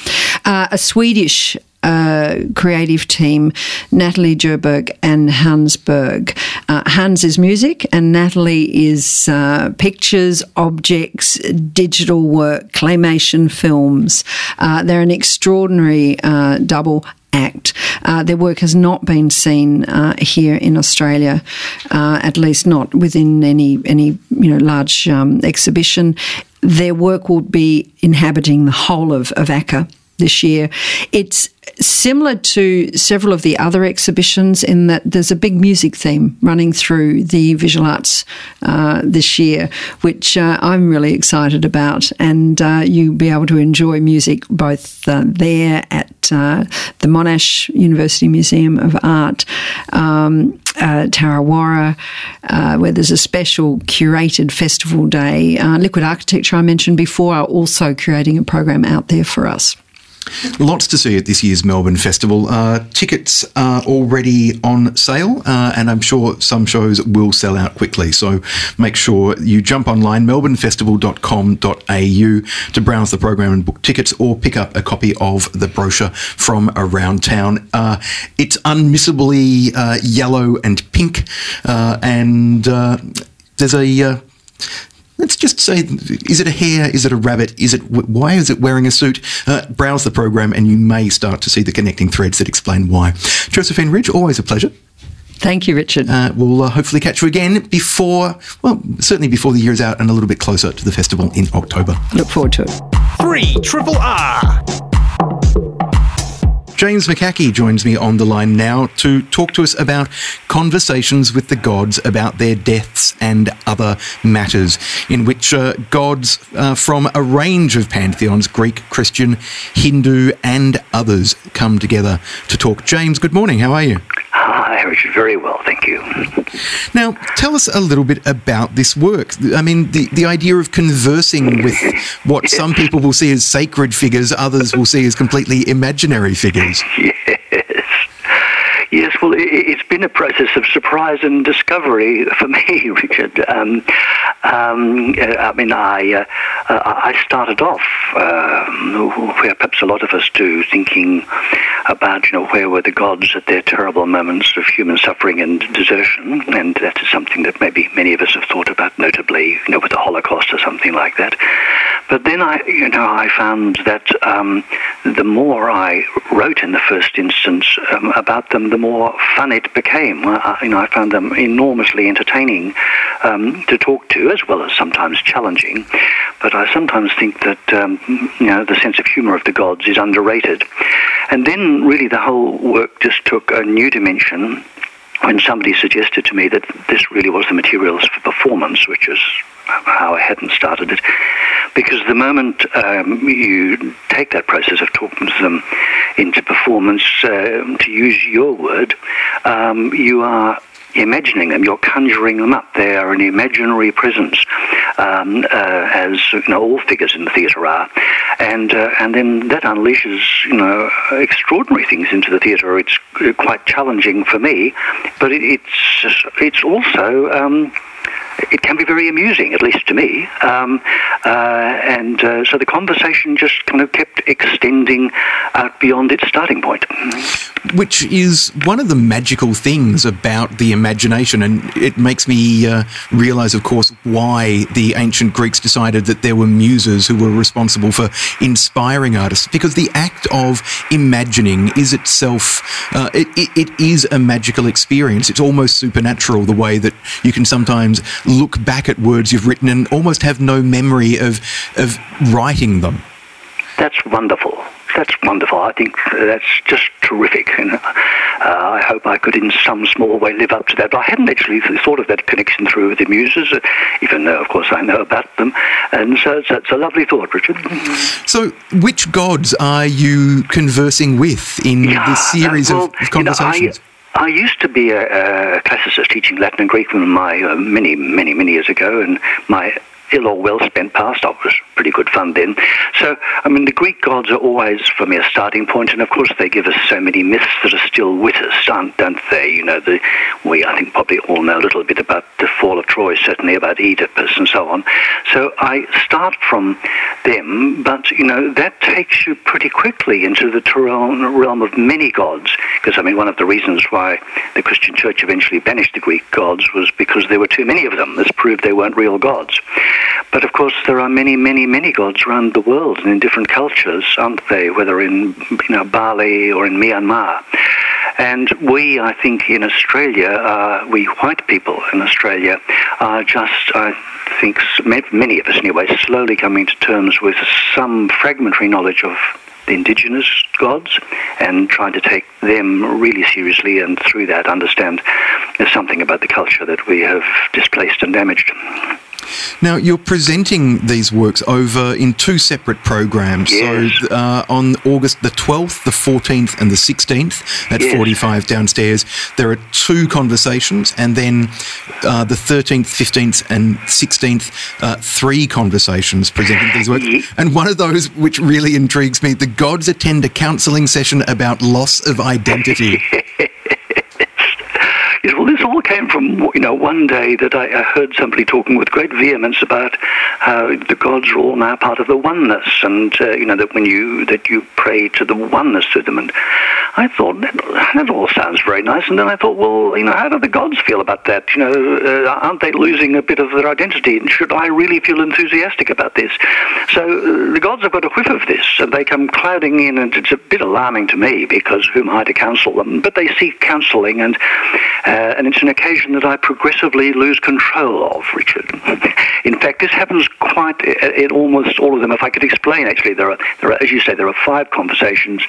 Uh, a Swedish uh, creative team, Natalie Djurberg and Hans Berg. Uh, Hans is music, and Natalie is uh, pictures, objects, digital work, claymation films. Uh, they're an extraordinary uh, double act. Uh, their work has not been seen uh, here in Australia, uh, at least not within any any you know large um, exhibition. Their work will be inhabiting the whole of, of ACCA this year. It's similar to several of the other exhibitions in that there's a big music theme running through the visual arts uh, this year, which uh, I'm really excited about. And uh, you'll be able to enjoy music both uh, there at uh, the Monash University Museum of Art. Um, uh, TarraWarra, uh, where there's a special curated festival day. Uh, Liquid Architecture, I mentioned before, are also creating a program out there for us. Lots to see at this year's Melbourne Festival. Uh, tickets are already on sale, uh, and I'm sure some shows will sell out quickly. So make sure you jump online, melbournefestival.com.au, to browse the program and book tickets or pick up a copy of the brochure from around town. Uh, it's unmissably uh, yellow and pink, uh, and uh, there's a let's just say, is it a hare? Is it a rabbit? Is it why is it wearing a suit? Uh, browse the program, and you may start to see the connecting threads that explain why. Josephine Ridge, always a pleasure. Thank you, Richard. Uh, we'll uh, hopefully catch you again before, well, certainly before the year is out and a little bit closer to the festival in October. Look forward to it. Three Triple R. James McCaughey joins me on the line now to talk to us about conversations with the gods about their deaths and other matters, in which uh, gods uh, from a range of pantheons Greek, Christian, Hindu, and others come together to talk. James, good morning. How are you? Richard. Very well, thank you. Now, tell us a little bit about this work. I mean, the, the idea of conversing with what some people will see as sacred figures, others will see as completely imaginary figures. Yes. Yes, well, it, has been a process of surprise and discovery for me, Richard. Um, um, I mean, I uh, I started off um, where perhaps a lot of us do, thinking about you know where were the gods at their terrible moments of human suffering and desertion, and that is something that maybe many of us have thought about, notably you know with the Holocaust or something like that. But then I, you know, I found that um, the more I wrote in the first instance um, about them, the more fun it became. I, you know, I found them enormously entertaining um, to talk to, as well as sometimes challenging. But I sometimes think that um, you know the sense of humour of the gods is underrated. And then really the whole work just took a new dimension when somebody suggested to me that this really was the materials for performance, which is how I hadn't started it, because the moment um, you take that process of talking to them into performance, uh, to use your word, um, you are imagining them, you're conjuring them up. They are an imaginary presence, um, uh, as you know, all figures in the theatre are, and uh, and then that unleashes you know extraordinary things into the theatre. It's quite challenging for me, but it, it's it's also. Um, it can be very amusing, at least to me. Um, uh, and uh, so the conversation just kind of kept extending out beyond its starting point. Which is one of the magical things about the imagination, and it makes me uh, realize, of course, why the ancient Greeks decided that there were muses who were responsible for inspiring artists, because the act of imagining is itself, uh, it, it, it is a magical experience. It's almost supernatural the way that you can sometimes look back at words you've written and almost have no memory of of writing them. That's wonderful. That's wonderful. I think that's just terrific. And uh, I hope I could, in some small way, live up to that. But I hadn't actually thought of that connection through the muses, uh, even though, of course, I know about them. And so it's, it's a lovely thought, Richard. So, which gods are you conversing with in Yeah, this series well, of, you know, conversations? I, I used to be a, a classicist teaching Latin and Greek my uh, many, many, many years ago, and my ill or well spent past off was pretty good fun then. So, I mean, the Greek gods are always, for me, a starting point, and of course, they give us so many myths that are still with us, don't they? You know, the, we, I think, probably all know a little bit about the fall of Troy, certainly about Oedipus and so on. So, I start from them, but, you know, that takes you pretty quickly into the realm of many gods, because, I mean, one of the reasons why the Christian church eventually banished the Greek gods was because there were too many of them. This proved they weren't real gods. But of course, there are many, many, many gods around the world and in different cultures, aren't they? Whether in you know Bali or in Myanmar. And we, I think, in Australia, uh, we white people in Australia are just, I think, many of us anyway, slowly coming to terms with some fragmentary knowledge of the indigenous gods and trying to take them really seriously and through that understand there's something about the culture that we have displaced and damaged. Now, you're presenting these works over in two separate programs. Yes. So, uh, on August the 12th, the 14th, and the 16th at Yes. 45 downstairs, there are two conversations, and then uh, the 13th, 15th, and 16th, uh, three conversations presenting these works. And one of those which really intrigues me the gods attend a counselling session about loss of identity. Well, this all came from you know one day that I, I heard somebody talking with great vehemence about how the gods are all now part of the oneness, and uh, you know that when you that you pray to the oneness to them, and I thought that, that all sounds very nice, and then I thought, well, you know, how do the gods feel about that? You know, uh, aren't they losing a bit of their identity? And should I really feel enthusiastic about this? So uh, the gods have got a whiff of this, and they come clouding in, and it's a bit alarming to me because who am I to counsel them? But they seek counselling, and uh, and it's an occasion that I progressively lose control of, Richard. In fact, this happens quite in almost all of them. If I could explain, actually, there are, there are, as you say, there are five conversations.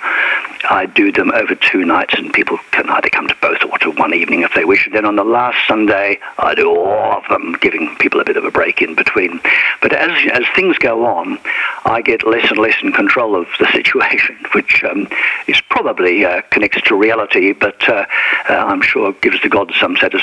I do them over two nights, and people can either come to both or to one evening if they wish. And then on the last Sunday, I do all of them, giving people a bit of a break in between. But as as things go on, I get less and less in control of the situation, which um, is probably uh, connects to reality, but uh, uh, I'm sure gives the gods some satisfaction.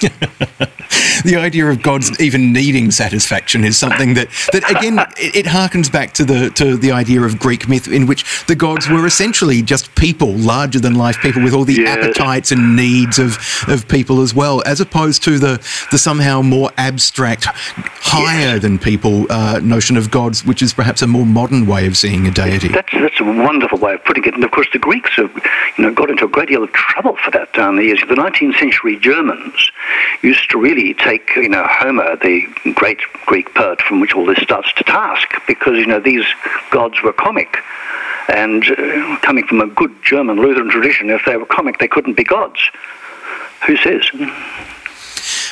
the idea of gods even needing satisfaction is something that, that again, it, it harkens back to the to the idea of Greek myth, in which the gods were essentially just people, larger than life people, with all the Yes. appetites and needs of, of people as well, as opposed to the the somehow more abstract, higher than people uh, notion of gods, which is perhaps a more modern way of seeing a deity. That's that's a wonderful way of putting it. And of course, the Greeks have, you know, got into a great deal of trouble for that down the years. The 19th century Germans used to really take, you know, Homer, the great Greek poet from which all this starts, to task because, you know, these gods were comic. And uh, coming from a good German Lutheran tradition, if they were comic, they couldn't be gods. Who says?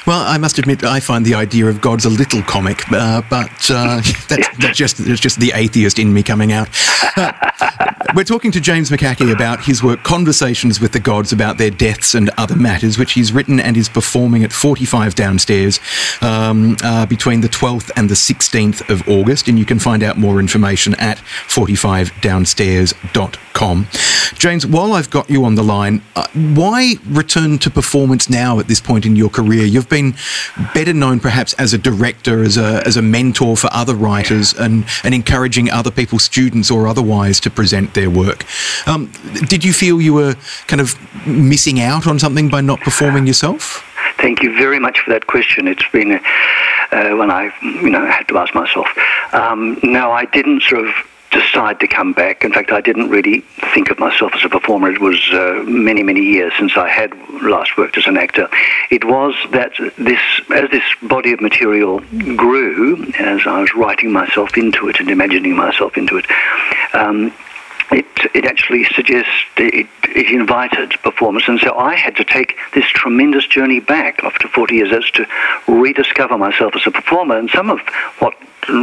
Well, I must admit, I find the idea of God's a little comic, uh, but uh, that's, that's, just that's just the atheist in me coming out. Uh, we're talking to James McCaughey about his work, Conversations with the Gods, about their deaths and other matters, which he's written and is performing at 45 downstairs um, uh, between the 12th and the 16th of August. And you can find out more information at 45downstairs.com. James, while I've got you on the line, uh, why return to performance now at this point in your career? You've been better known perhaps as a director, as a, as a mentor for other writers, and, and encouraging other people, students or otherwise to present their work. Um, did you feel you were kind of missing out on something by not performing yourself? Thank you very much for that question. It's been uh, when I, you know, had to ask myself. Um, no, I didn't sort of decide to come back. In fact, I didn't really think of myself as a performer. It was uh, many, many years since I had last worked as an actor. It was that this, as this body of material grew, as I was writing myself into it and imagining myself into it, um, it, it actually suggests it, it invited performance. And so I had to take this tremendous journey back after 40 years as to rediscover myself as a performer. And some of what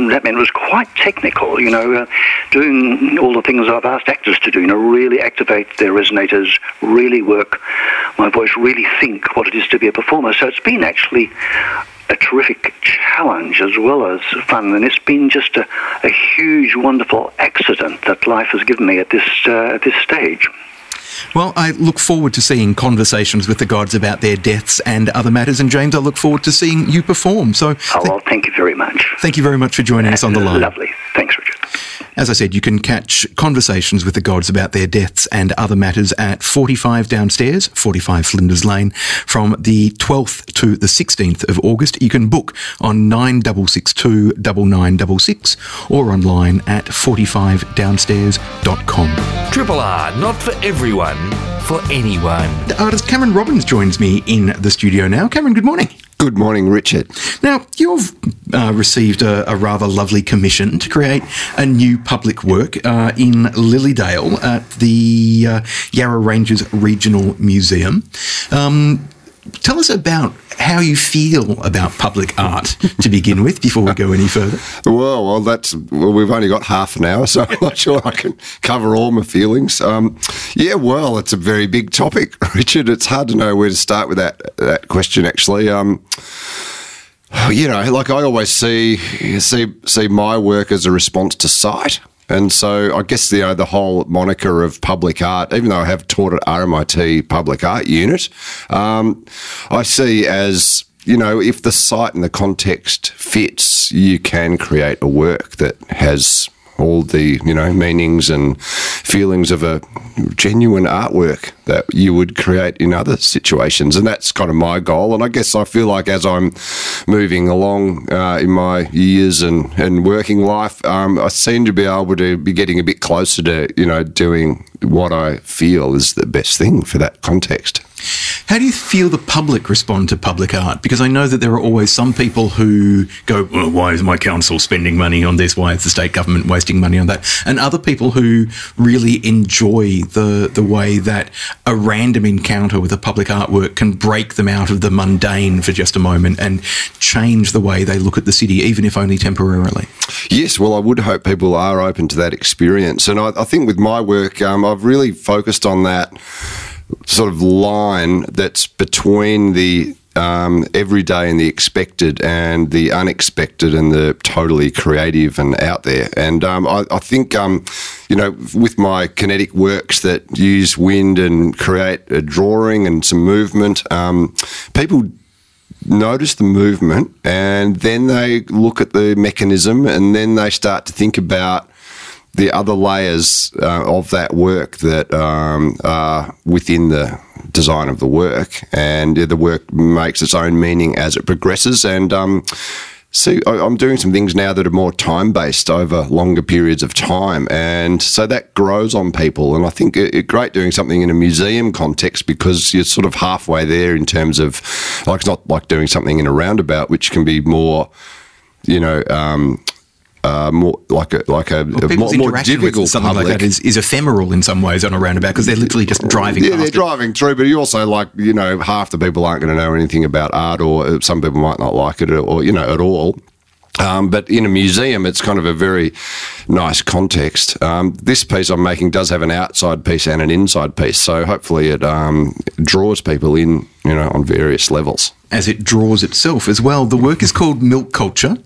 that meant was quite technical, you know, uh, doing all the things I've asked actors to do, you know, really activate their resonators, really work my voice, really think what it is to be a performer. So it's been actually a terrific challenge as well as fun, and it's been just a, a huge, wonderful accident that life has given me at this uh, at this stage. Well, I look forward to seeing conversations with the gods about their deaths and other matters. And James, I look forward to seeing you perform. So, oh, well, thank you very much. Thank you very much for joining That's us on the line. Lovely. As I said, you can catch conversations with the gods about their deaths and other matters at 45 downstairs, 45 Flinders Lane, from the 12th to the 16th of August. You can book on 9662 9966 or online at 45downstairs.com. Triple R, not for everyone, for anyone. The artist Cameron Robbins joins me in the studio now. Cameron, good morning. Good morning, Richard. Now, you've uh, received a, a, rather lovely commission to create a new public work uh, in Lilydale at the uh, Yarra Ranges Regional Museum. Um, tell us about how you feel about public art to begin with before we go any further. Well, well, that's well, we've only got half an hour, so I'm not sure I can cover all my feelings. Um, yeah, well, it's a very big topic, Richard. It's hard to know where to start with that that question. Actually, um, you know, like I always see see see my work as a response to sight. And so I guess you know the whole moniker of public art, even though I have taught at RMIT Public Art Unit, um, I see as you know if the site and the context fits, you can create a work that has all the you know meanings and feelings of a genuine artwork that you would create in other situations. And that's kind of my goal. And i guess i feel like as i'm moving along uh, in my years and, and working life um, i seem to be able to be getting a bit closer to you know doing what i feel is the best thing for that context how do you feel the public respond to public art? Because I know that there are always some people who go, well, why is my council spending money on this? Why is the state government wasting money on that? And other people who really enjoy the, the way that a random encounter with a public artwork can break them out of the mundane for just a moment and change the way they look at the city, even if only temporarily. Yes, well, I would hope people are open to that experience. And I, I think with my work, um, I've really focused on that sort of line that's between the um, everyday and the expected and the unexpected and the totally creative and out there. And um, I, I, think, um, you know, with my kinetic works that use wind and create a drawing and some movement, um, people notice the movement and then they look at the mechanism and then they start to think about the other layers uh, of that work that um, are within the design of the work, and the work makes its own meaning as it progresses. And um, See, I- I'm doing some things now that are more time based over longer periods of time, and so that grows on people. And I think it's it great doing something in a museum context because you're sort of halfway there in terms of like it's not like doing something in a roundabout, which can be more, you know. Um, uh, more like a like a, a more, more difficult something public. like that is, is ephemeral in some ways on a roundabout because they're literally just driving Yeah, they're it. driving through, but you also like you know half the people aren't going to know anything about art, or uh, some people might not like it, or you know at all. Um, but in a museum, it's kind of a very nice context. Um, this piece I'm making does have an outside piece and an inside piece, so hopefully it um, draws people in, you know, on various levels. as it draws itself as well. The work is called Mill Kulture.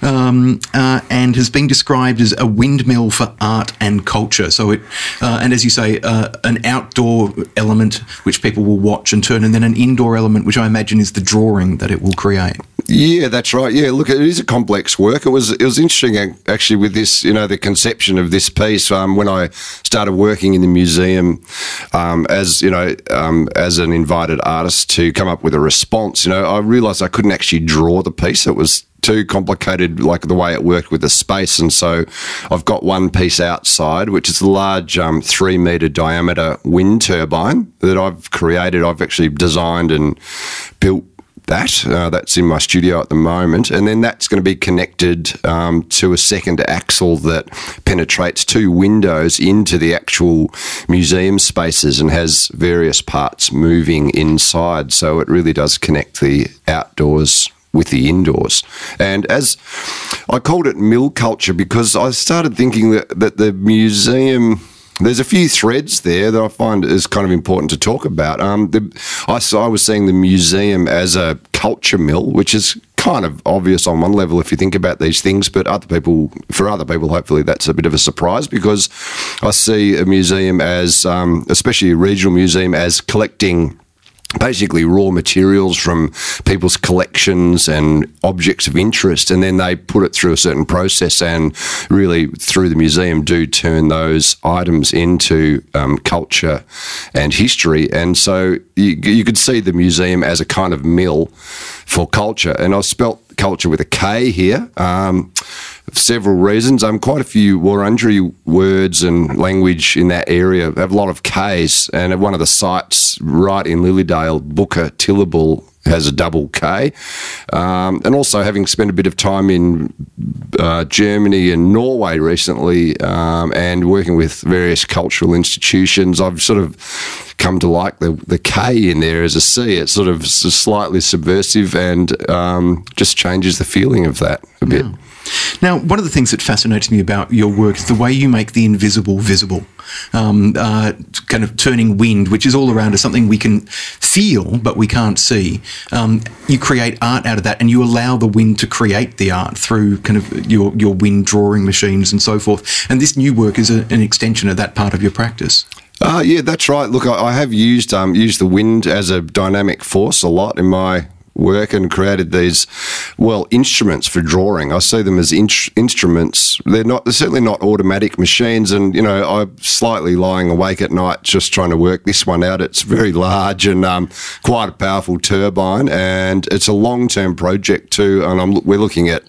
Um, uh, and has been described as a windmill for art and culture. So it, uh, and as you say, uh, an outdoor element which people will watch and turn, and then an indoor element which I imagine is the drawing that it will create. Yeah, that's right. Yeah, look, it is a complex work. It was it was interesting actually with this, you know, the conception of this piece um, when I started working in the museum um, as you know um, as an invited artist to come up with a response. You know, I realised I couldn't actually draw the piece. It was too complicated, like the way it worked with the space. And so I've got one piece outside, which is a large um, three metre diameter wind turbine that I've created. I've actually designed and built that. Uh, that's in my studio at the moment. And then that's going to be connected um, to a second axle that penetrates two windows into the actual museum spaces and has various parts moving inside. So it really does connect the outdoors with the indoors. And as I called it mill culture because I started thinking that, that the museum there's a few threads there that I find is kind of important to talk about. Um, the, I, saw, I was seeing the museum as a culture mill, which is kind of obvious on one level if you think about these things, but other people, for other people, hopefully that's a bit of a surprise because I see a museum as, um, especially a regional museum, as collecting basically raw materials from people's collections and objects of interest and then they put it through a certain process and really through the museum do turn those items into um, culture and history. And so you, you could see the museum as a kind of mill for culture. And I've spelt culture with a K here. Um, several reasons. Um, quite a few Wurundjeri words and language in that area have a lot of Ks, and at one of the sites right in Lilydale, Booker Tillable has a double K. Um, and also, having spent a bit of time in uh, Germany and Norway recently um, and working with various cultural institutions, I've sort of come to like the, the K in there as a C. It's sort of slightly subversive and um, just changes the feeling of that a bit. Now, one of the things that fascinates me about your work is the way you make the invisible visible. Um, uh, kind of turning wind, which is all around us, something we can feel but we can't see. Um, you create art out of that, and you allow the wind to create the art through kind of your your wind drawing machines and so forth. And this new work is a, an extension of that part of your practice. Uh, yeah, that's right. Look, I, I have used um, used the wind as a dynamic force a lot in my work and created these well instruments for drawing. I see them as in- instruments. They're not they're certainly not automatic machines. And you know, I'm slightly lying awake at night just trying to work this one out. It's very large and um, quite a powerful turbine, and it's a long term project too. And I'm we're looking at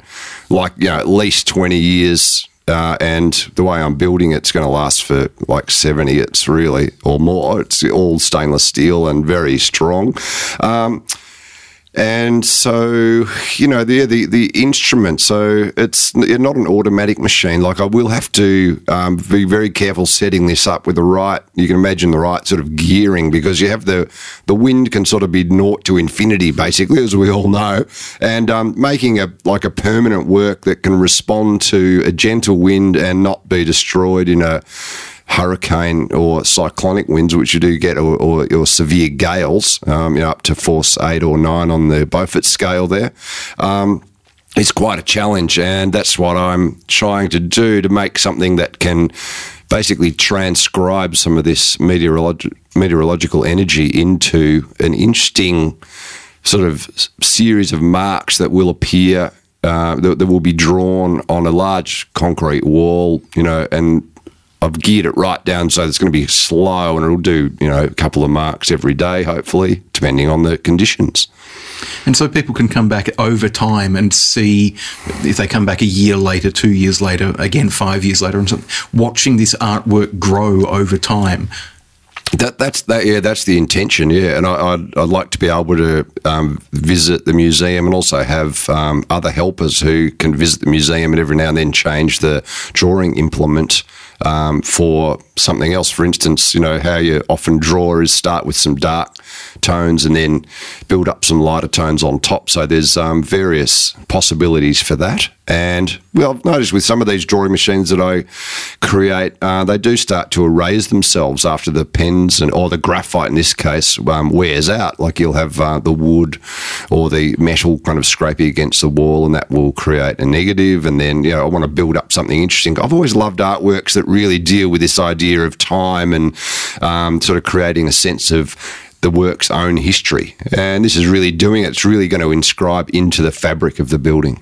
like you know at least twenty years uh, and the way I'm building it's going to last for like 70 it's really or more it's all stainless steel and very strong um, and so you know the the the instrument so it's not an automatic machine. Like i will have to um, be very careful setting this up with the right you can imagine the right sort of gearing because you have the the wind can sort of be naught to infinity basically as we all know. And um, making a like a permanent work that can respond to a gentle wind and not be destroyed in a hurricane or cyclonic winds, which you do get, or, or, or severe gales, um, you know, up to force eight or nine on the Beaufort scale there. Um, it's quite a challenge, and that's what I'm trying to do to make something that can basically transcribe some of this meteorolog- meteorological energy into an interesting sort of series of marks that will appear uh, that, that will be drawn on a large concrete wall, you know, and I've geared it right down so it's going to be slow and it'll do you know a couple of marks every day, hopefully, depending on the conditions. And so people can come back over time and see if they come back a year later, two years later, again five years later, and watching this artwork grow over time. That that's that yeah that's the intention yeah and I, would I'd like to be able to um, visit the museum and also have um, other helpers who can visit the museum and every now and then change the drawing implement um, for something else. For instance, you know how you often draw is start with some dark tones and then build up some lighter tones on top. So there's um, various possibilities for that. And well, I've noticed with some of these drawing machines that I create, uh, they do start to erase themselves after the pens and or the graphite in this case um, wears out. Like you'll have uh, the wood or the metal kind of scraping against the wall, and that will create a negative. And then you know I want to build up something interesting. I've always loved artworks that really deal with this idea of time and um, sort of creating a sense of the work's own history. And this is really doing it. It's really going to inscribe into the fabric of the building.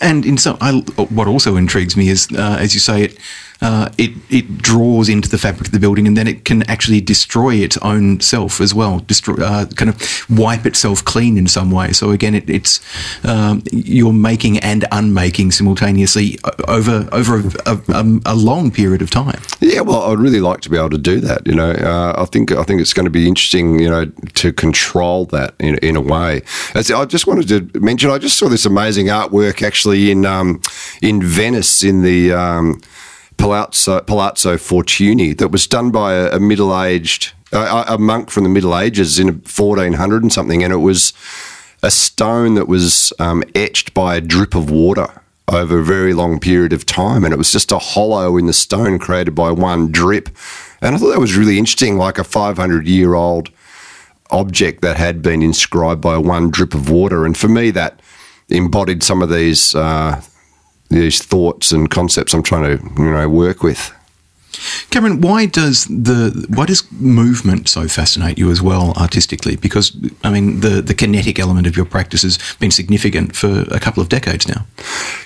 And in some, I, what also intrigues me is, uh, as you say, it uh, it it draws into the fabric of the building, and then it can actually destroy its own self as well, destroy, uh, kind of wipe itself clean in some way. So again, it, it's um, you're making and unmaking simultaneously over over a, a, a, long period of time. Yeah, well, I'd really like to be able to do that. You know, uh, I think I think it's going to be interesting. You know, to control that in, in a way. As I just wanted to mention, I just saw this amazing artwork actually in um, in Venice in the. Um, Palazzo, Palazzo Fortuny that was done by a, a middle aged, uh, a monk from the Middle Ages in 1400 and something. And it was a stone that was um, etched by a drip of water over a very long period of time. And it was just a hollow in the stone created by one drip. And I thought that was really interesting, like a 500 year old object that had been inscribed by one drip of water. And for me, that embodied some of these uh, these thoughts and concepts I'm trying to you know work with. Cameron, why does the why does movement so fascinate you as well artistically? Because I mean, the the kinetic element of your practice has been significant for a couple of decades now.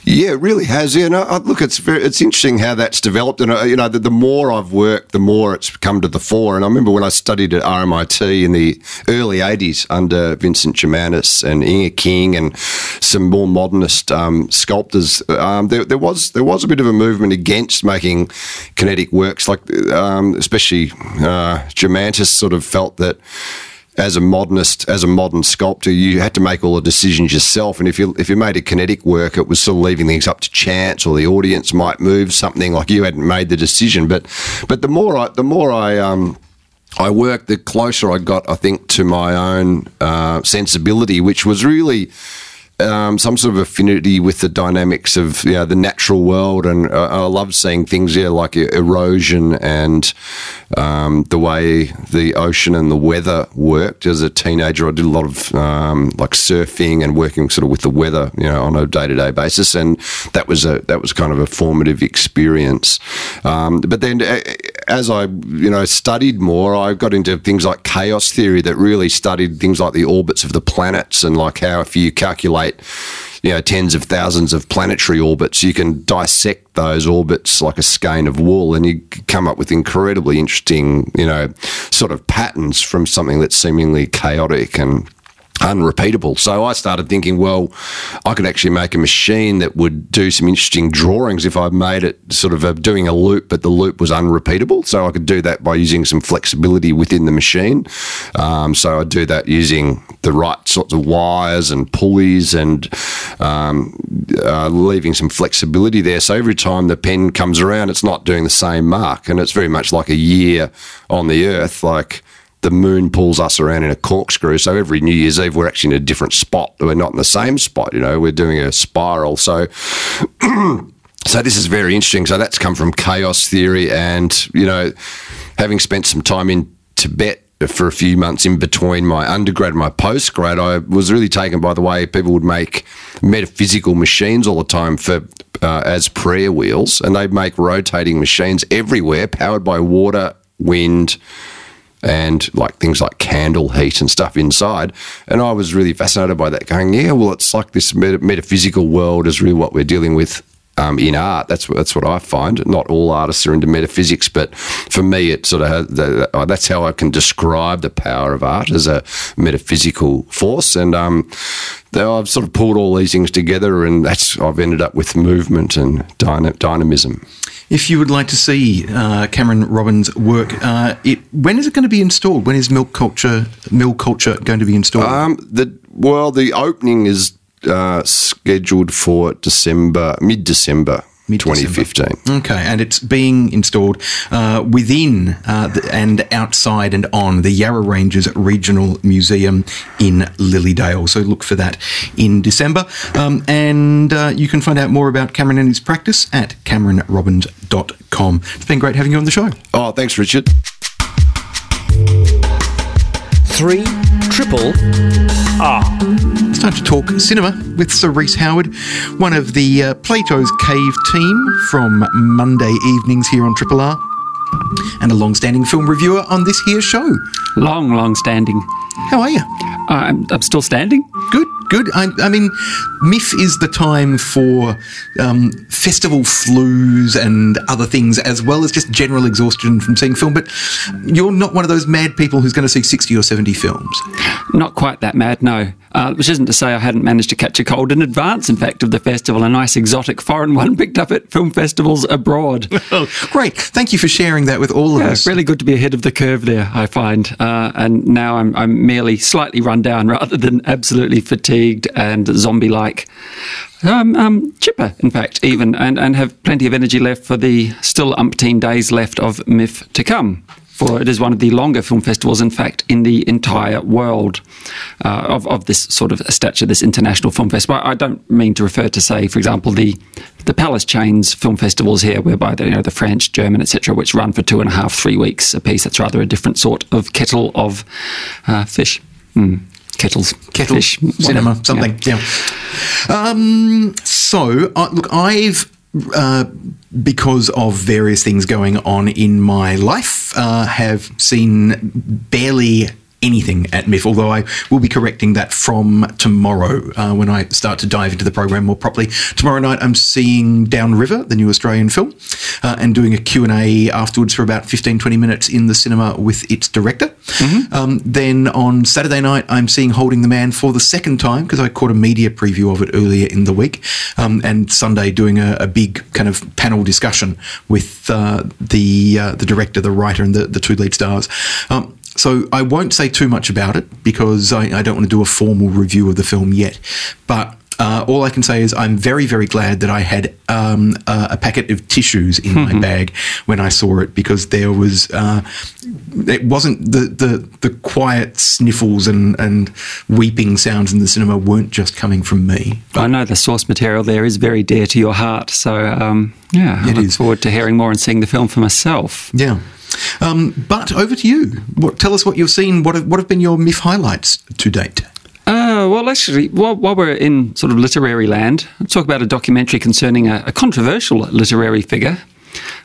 Yeah, it really has. Yeah, no, look, it's very, it's interesting how that's developed, and uh, you know, the, the, more I've worked, the more it's come to the fore. And I remember when I studied at RMIT in the early '80s under Vincas Jomantas and Inge King and some more modernist um, sculptors, um, there, there was there was a bit of a movement against making kinetic works, like um, especially uh, sort of felt that as a modernist, as a modern sculptor, you had to make all the decisions yourself. And if you if you made a kinetic work, it was sort of leaving things up to chance, or the audience might move something like you hadn't made the decision. But but the more I the more I um, I worked, the closer I got, I think, to my own uh, sensibility, which was really um, some sort of affinity with the dynamics of you know, the natural world, and uh, I love seeing things yeah, like erosion and um, the way the ocean and the weather worked. As a teenager, I did a lot of um, like surfing and working sort of with the weather, you know, on a day to day basis, and that was a that was kind of a formative experience. Um, but then, as I you know studied more, I got into things like chaos theory that really studied things like the orbits of the planets and like how if you calculate you know tens of thousands of planetary orbits. You can dissect those orbits like a skein of wool, and you come up with incredibly interesting, you know, sort of patterns from something that's seemingly chaotic and unrepeatable. So I started thinking, well, I could actually make a machine that would do some interesting drawings if I made it sort of a, doing a loop, but the loop was unrepeatable. So I could do that by using some flexibility within the machine. Um, so I'd do that using the right sorts of wires and pulleys and um, uh, leaving some flexibility there. So every time the pen comes around, it's not doing the same mark. And it's very much like a year on the earth. Like, the moon pulls us around in a corkscrew. So every New Year's Eve, we're actually in a different spot. We're not in the same spot, you know, we're doing a spiral. So, so this is very interesting. So that's come from chaos theory. And, you know, having spent some time in Tibet for a few months in between my undergrad and my postgrad, I was really taken by the way people would make metaphysical machines all the time for uh, as prayer wheels, and they make rotating machines everywhere, powered by water, wind, and like things like candle heat and stuff inside. And I was really fascinated by that, going, yeah, well, it's like this metaphysical world is really what we're dealing with um, in art. That's what that's what I find. Not all artists are into metaphysics, but for me, it sort of uh, that's how I can describe the power of art as a metaphysical force. And um, I've sort of pulled all these things together, and that's I've ended up with movement and dyna- dynamism. If you would like to see uh, Cameron Robbins' work, uh, it, when is it going to be installed? When is Milk Culture Mill Kulture going to be installed? Um, the well, the opening is uh, scheduled for December, mid December. 2015. Okay, and it's being installed uh, within uh, the, and outside and on the Yarra Ranges Regional Museum in Lilydale. So look for that in December. Um, and uh, you can find out more about Cameron and his practice at cameronrobbins.com. It's been great having you on the show. Oh, thanks, Richard. Three triple R. It's time to talk cinema with Cerise Howard, one of the uh, Plato's Cave team from Monday evenings here on Triple R, and a long-standing film reviewer on this here show. Long, long standing. How are you? I'm, I'm still standing. Good, good. I, I mean, MIFF is the time for um, festival flus and other things, as well as just general exhaustion from seeing film. But you're not one of those mad people who's going to see 60 or 70 films. Not quite that mad, no. Uh, which isn't to say I hadn't managed to catch a cold in advance, in fact, of the festival. A nice exotic foreign one picked up at film festivals abroad. Great. Thank you for sharing that with all of Yeah, us. really good to be ahead of the curve there, I find. Uh, and now I'm, I'm merely slightly run down rather than absolutely fatigued and zombie like. Um, um, chipper, in fact, even, and, and have plenty of energy left for the still umpteen days left of MIFF to come. For it is one of the longer film festivals, in fact, in the entire world uh, of, of this sort of stature, this international film festival. I don't mean to refer to, say, for example, the the Palace Chains film festivals here, whereby the, you know the French, German, etc., which run for two and a half, three weeks a piece. That's rather a different sort of kettle of uh, fish. Mm. Kettles, Kettle, fish, cinema, whatever. something. Yeah. Um, so, uh, look, I've. Uh, because of various things going on in my life, uh, have seen barely anything at MIFF, although I will be correcting that from tomorrow uh, when I start to dive into the program more properly. Tomorrow night I'm seeing Downriver, the new Australian film, uh, and doing a Q&A afterwards for about 15, 20 minutes in the cinema with its director. Um, then on Saturday night I'm seeing Holding the Man for the second time because I caught a media preview of it earlier in the week. Um, and Sunday doing a, a big kind of panel discussion with uh, the uh, the director, the writer, and the, the two lead stars. Um, so I won't say too much about it because I, I don't want to do a formal review of the film yet. But uh, all I can say is I'm very, very glad that I had um, a, a packet of tissues in my bag when I saw it because there was uh, it wasn't the, the the quiet sniffles and and weeping sounds in the cinema weren't just coming from me. I know the source material there is very dear to your heart, so um, yeah, I It look is. forward to hearing more and seeing the film for myself. Yeah. Um, but over to you. What, tell us what you've seen. What have, what have been your MIFF highlights to date? Uh, well, actually, while, while we're in sort of literary land, I'll talk about a documentary concerning a, a controversial literary figure.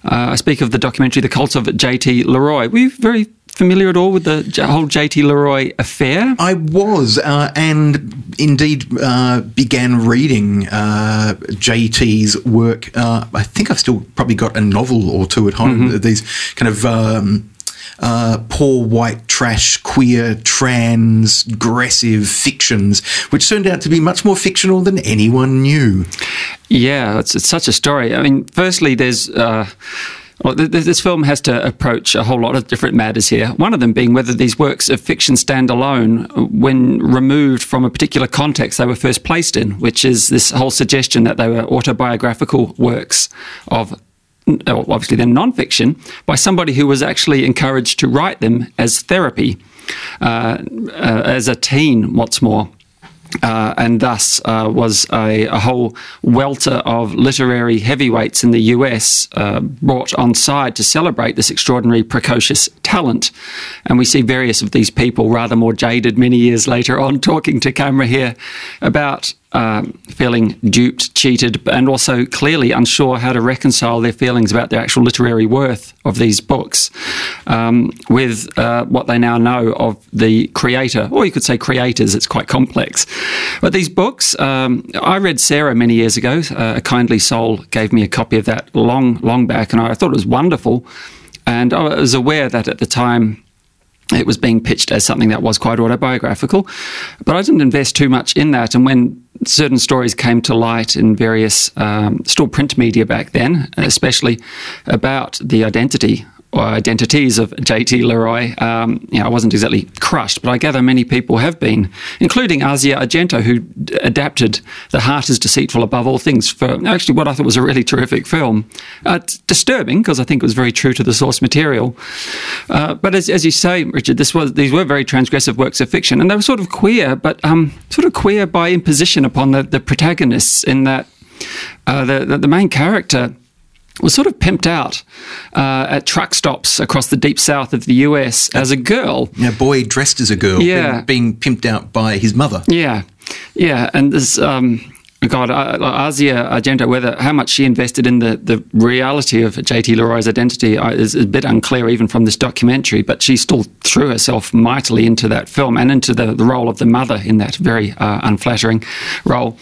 Uh, I speak of the documentary The Cult of J.T. Leroy. You very familiar at all with the whole J.T. Leroy affair? I was, uh, and indeed uh, began reading uh, JT's work. Uh, I think I've still probably got a novel or two at home. These kind of. Um, uh, poor white trash, queer, transgressive fictions, which turned out to be much more fictional than anyone knew. Yeah, it's, it's such a story. I mean, firstly, there's. Uh, well, th- th- this film has to approach a whole lot of different matters here. One of them being whether these works of fiction stand alone when removed from a particular context they were first placed in, which is this whole suggestion that they were autobiographical works of uh, obviously then non-fiction by somebody who was actually encouraged to write them as therapy uh, uh, as a teen what's more uh, and thus uh, was a, a whole welter of literary heavyweights in the US uh, brought on side to celebrate this extraordinary precocious talent. And we see various of these people, rather more jaded many years later on, talking to camera here about um, feeling duped, cheated, and also clearly unsure how to reconcile their feelings about the actual literary worth of these books um, with uh, what they now know of the creator, or you could say creators. It's quite complex. But these books, um, I read Sarah many years ago. Uh, a kindly soul gave me a copy of that long, long back, and I thought it was wonderful. And I was aware that at the time it was being pitched as something that was quite autobiographical. But I didn't invest too much in that. And when certain stories came to light in various um, still print media back then, especially about the identity identities of JT Leroy, um, you know, I wasn't exactly crushed, but I gather many people have been, including Asia Argento, who d- adapted The Heart is Deceitful Above All Things for actually what I thought was a really terrific film. Uh, disturbing, because I think it was very true to the source material. Uh, but as, as, you say, Richard, this was these were very transgressive works of fiction, and they were sort of queer, but um, sort of queer by imposition upon the, the protagonists in that uh, the, the main character was sort of pimped out uh, at truck stops across the deep south of the US as a girl. A boy dressed as a girl, yeah. being, being pimped out by his mother. Yeah, yeah, and there's. Um, God, Asia Argento, whether how much she invested in the, the reality of J.T. Leroy's identity uh, is, is, a bit unclear, even from this documentary. But she still threw herself mightily into that film and into the, the role of the mother in that very uh, unflattering role.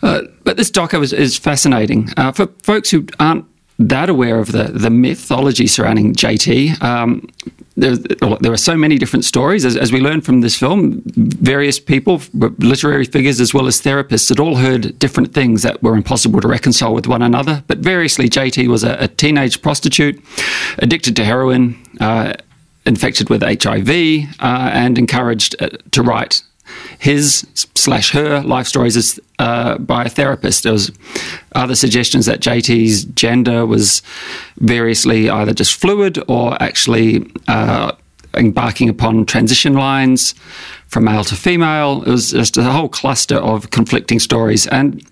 Uh, but this doco is, is fascinating. Uh, for folks who aren't that aware of the, the mythology surrounding JT, um, there, there, are so many different stories. As, as, we learned from this film, various people, literary figures as well as therapists, had all heard different things that were impossible to reconcile with one another. But variously, JT was a, a teenage prostitute, addicted to heroin, uh, infected with HIV, uh, and encouraged uh, to write his slash her life stories as, uh, by a therapist. There was other suggestions that JT's gender was variously either just fluid or actually uh, embarking upon transition lines from male to female. It was just a whole cluster of conflicting stories. And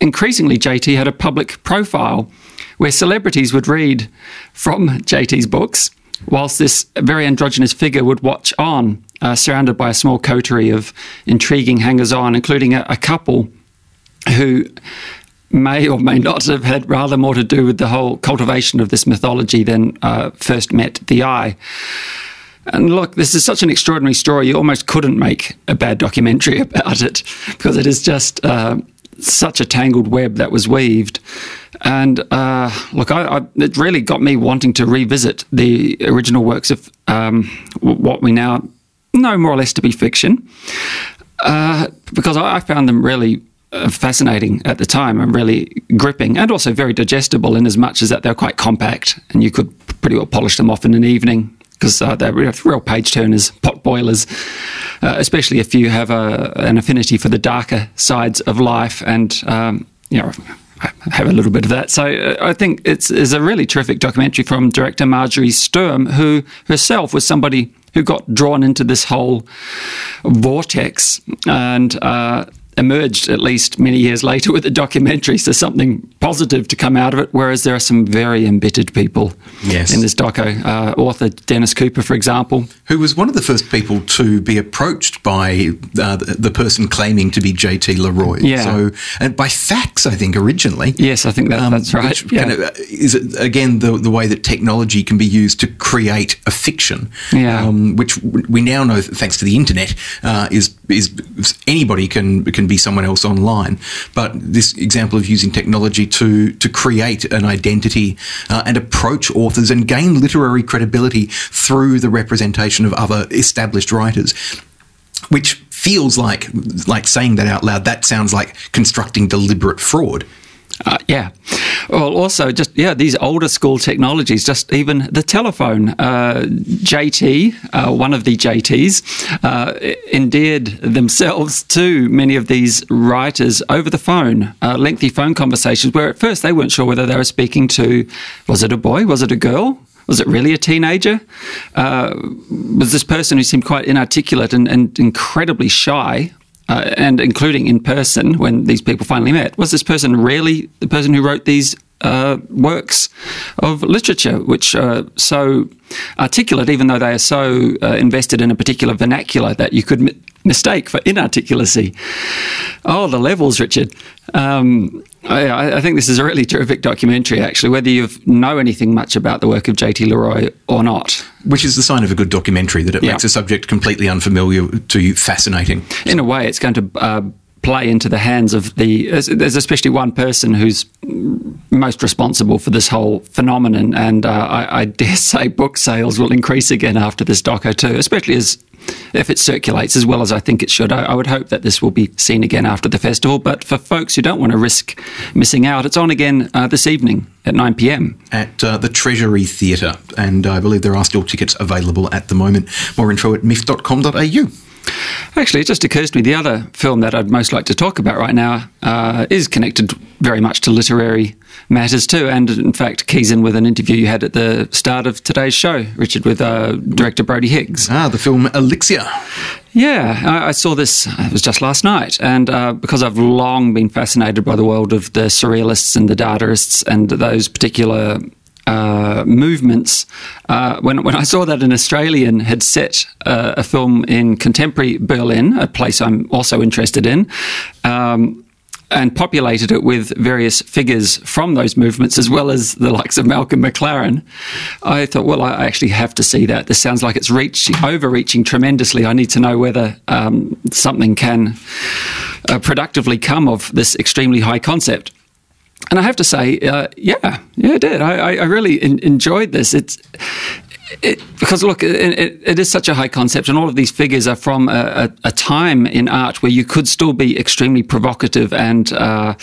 increasingly, JT had a public profile where celebrities would read from JT's books whilst this very androgynous figure would watch on, uh, surrounded by a small coterie of intriguing hangers on, including a, a, couple who may or may not have had rather more to do with the whole cultivation of this mythology than uh, first met the eye. And look, this is such an extraordinary story, you almost couldn't make a bad documentary about it because it is just. Uh, such a tangled web that was weaved. And uh, look, I, I, it really got me wanting to revisit the original works of um, what we now know more or less to be fiction, uh, because I, I, found them really uh, fascinating at the time and really gripping, and also very digestible in as much as that they're quite compact and you could pretty well polish them off in an evening because uh, they're real page turners, pot boilers, uh, especially if you have a, an affinity for the darker sides of life and, um, you know, have a little bit of that. So uh, I think it's, it's, a really terrific documentary from director Marjorie Sturm, who herself was somebody who got drawn into this whole vortex. And uh, emerged at least many years later with a documentary, so something positive to come out of it. Whereas there are some very embittered people yes. in this doco. Uh, author Dennis Cooper, for example, who was one of the first people to be approached by uh, the, the, person claiming to be JT Leroy. Yeah. So, and by fax, I think originally. Yes, I think that, um, that's right. Which yeah. kind of, uh, is again the the way that technology can be used to create a fiction. Yeah. Um, which we now know, thanks to the internet, uh, is is anybody can can be someone else online. But this example of using technology to to create an identity uh, and approach authors and gain literary credibility through the representation of other established writers, which feels like like saying that out loud. That sounds like constructing deliberate fraud. Uh, yeah. Well, also, just, yeah, these older school technologies, just even the telephone. Uh, JT, uh, one of the JTs, uh, endeared themselves to many of these writers over the phone, uh, lengthy phone conversations where at first they weren't sure whether they were speaking to, was it a boy? Was it a girl? Was it really a teenager? Uh, was this person who seemed quite inarticulate and, and incredibly shy uh, and including in person when these people finally met, was this person really the person who wrote these uh, works of literature, which are so articulate, even though they are so uh, invested in a particular vernacular that you could mistake for inarticulacy. Oh, the levels, Richard. Um, I, I, think this is a really terrific documentary, actually, whether you know anything much about the work of J.T. Leroy or not. Which is the sign of a good documentary, that it yeah. makes a subject completely unfamiliar to you fascinating. In a way, it's going to uh, play into the hands of the. There's especially one person who's most responsible for this whole phenomenon, and uh, I, I, dare say book sales will increase again after this doco too, especially as if it circulates as well as I think it should. I, I, would hope that this will be seen again after the festival. But for folks who don't want to risk missing out, it's on again uh, this evening at 9 pm. At uh, the Treasury Theatre, and I believe there are still tickets available at the moment. More info at miff.com.au. Actually, it just occurs to me the other film that I'd most like to talk about right now uh, is connected very much to literary matters too, and in fact keys in with an interview you had at the start of today's show, Richard, with uh, director Brodie Higgs. Ah, the film Elixir. Yeah, I, I saw this. It was just last night, and uh, because I've long been fascinated by the world of the surrealists and the Dadaists and those particular uh, movements. Uh, when, when I saw that an Australian had set uh, a film in contemporary Berlin, a place I'm also interested in, um, and populated it with various figures from those movements, as well as the likes of Malcolm McLaren, I thought, well, I actually have to see that. This sounds like it's reaching, overreaching tremendously. I need to know whether um, something can uh, productively come of this extremely high concept and I have to say, uh, yeah, yeah, it did. I, I really in, enjoyed this. It's it, because look, it, it is such a high concept, and all of these figures are from a, a, a time in art where you could still be extremely provocative and. Uh,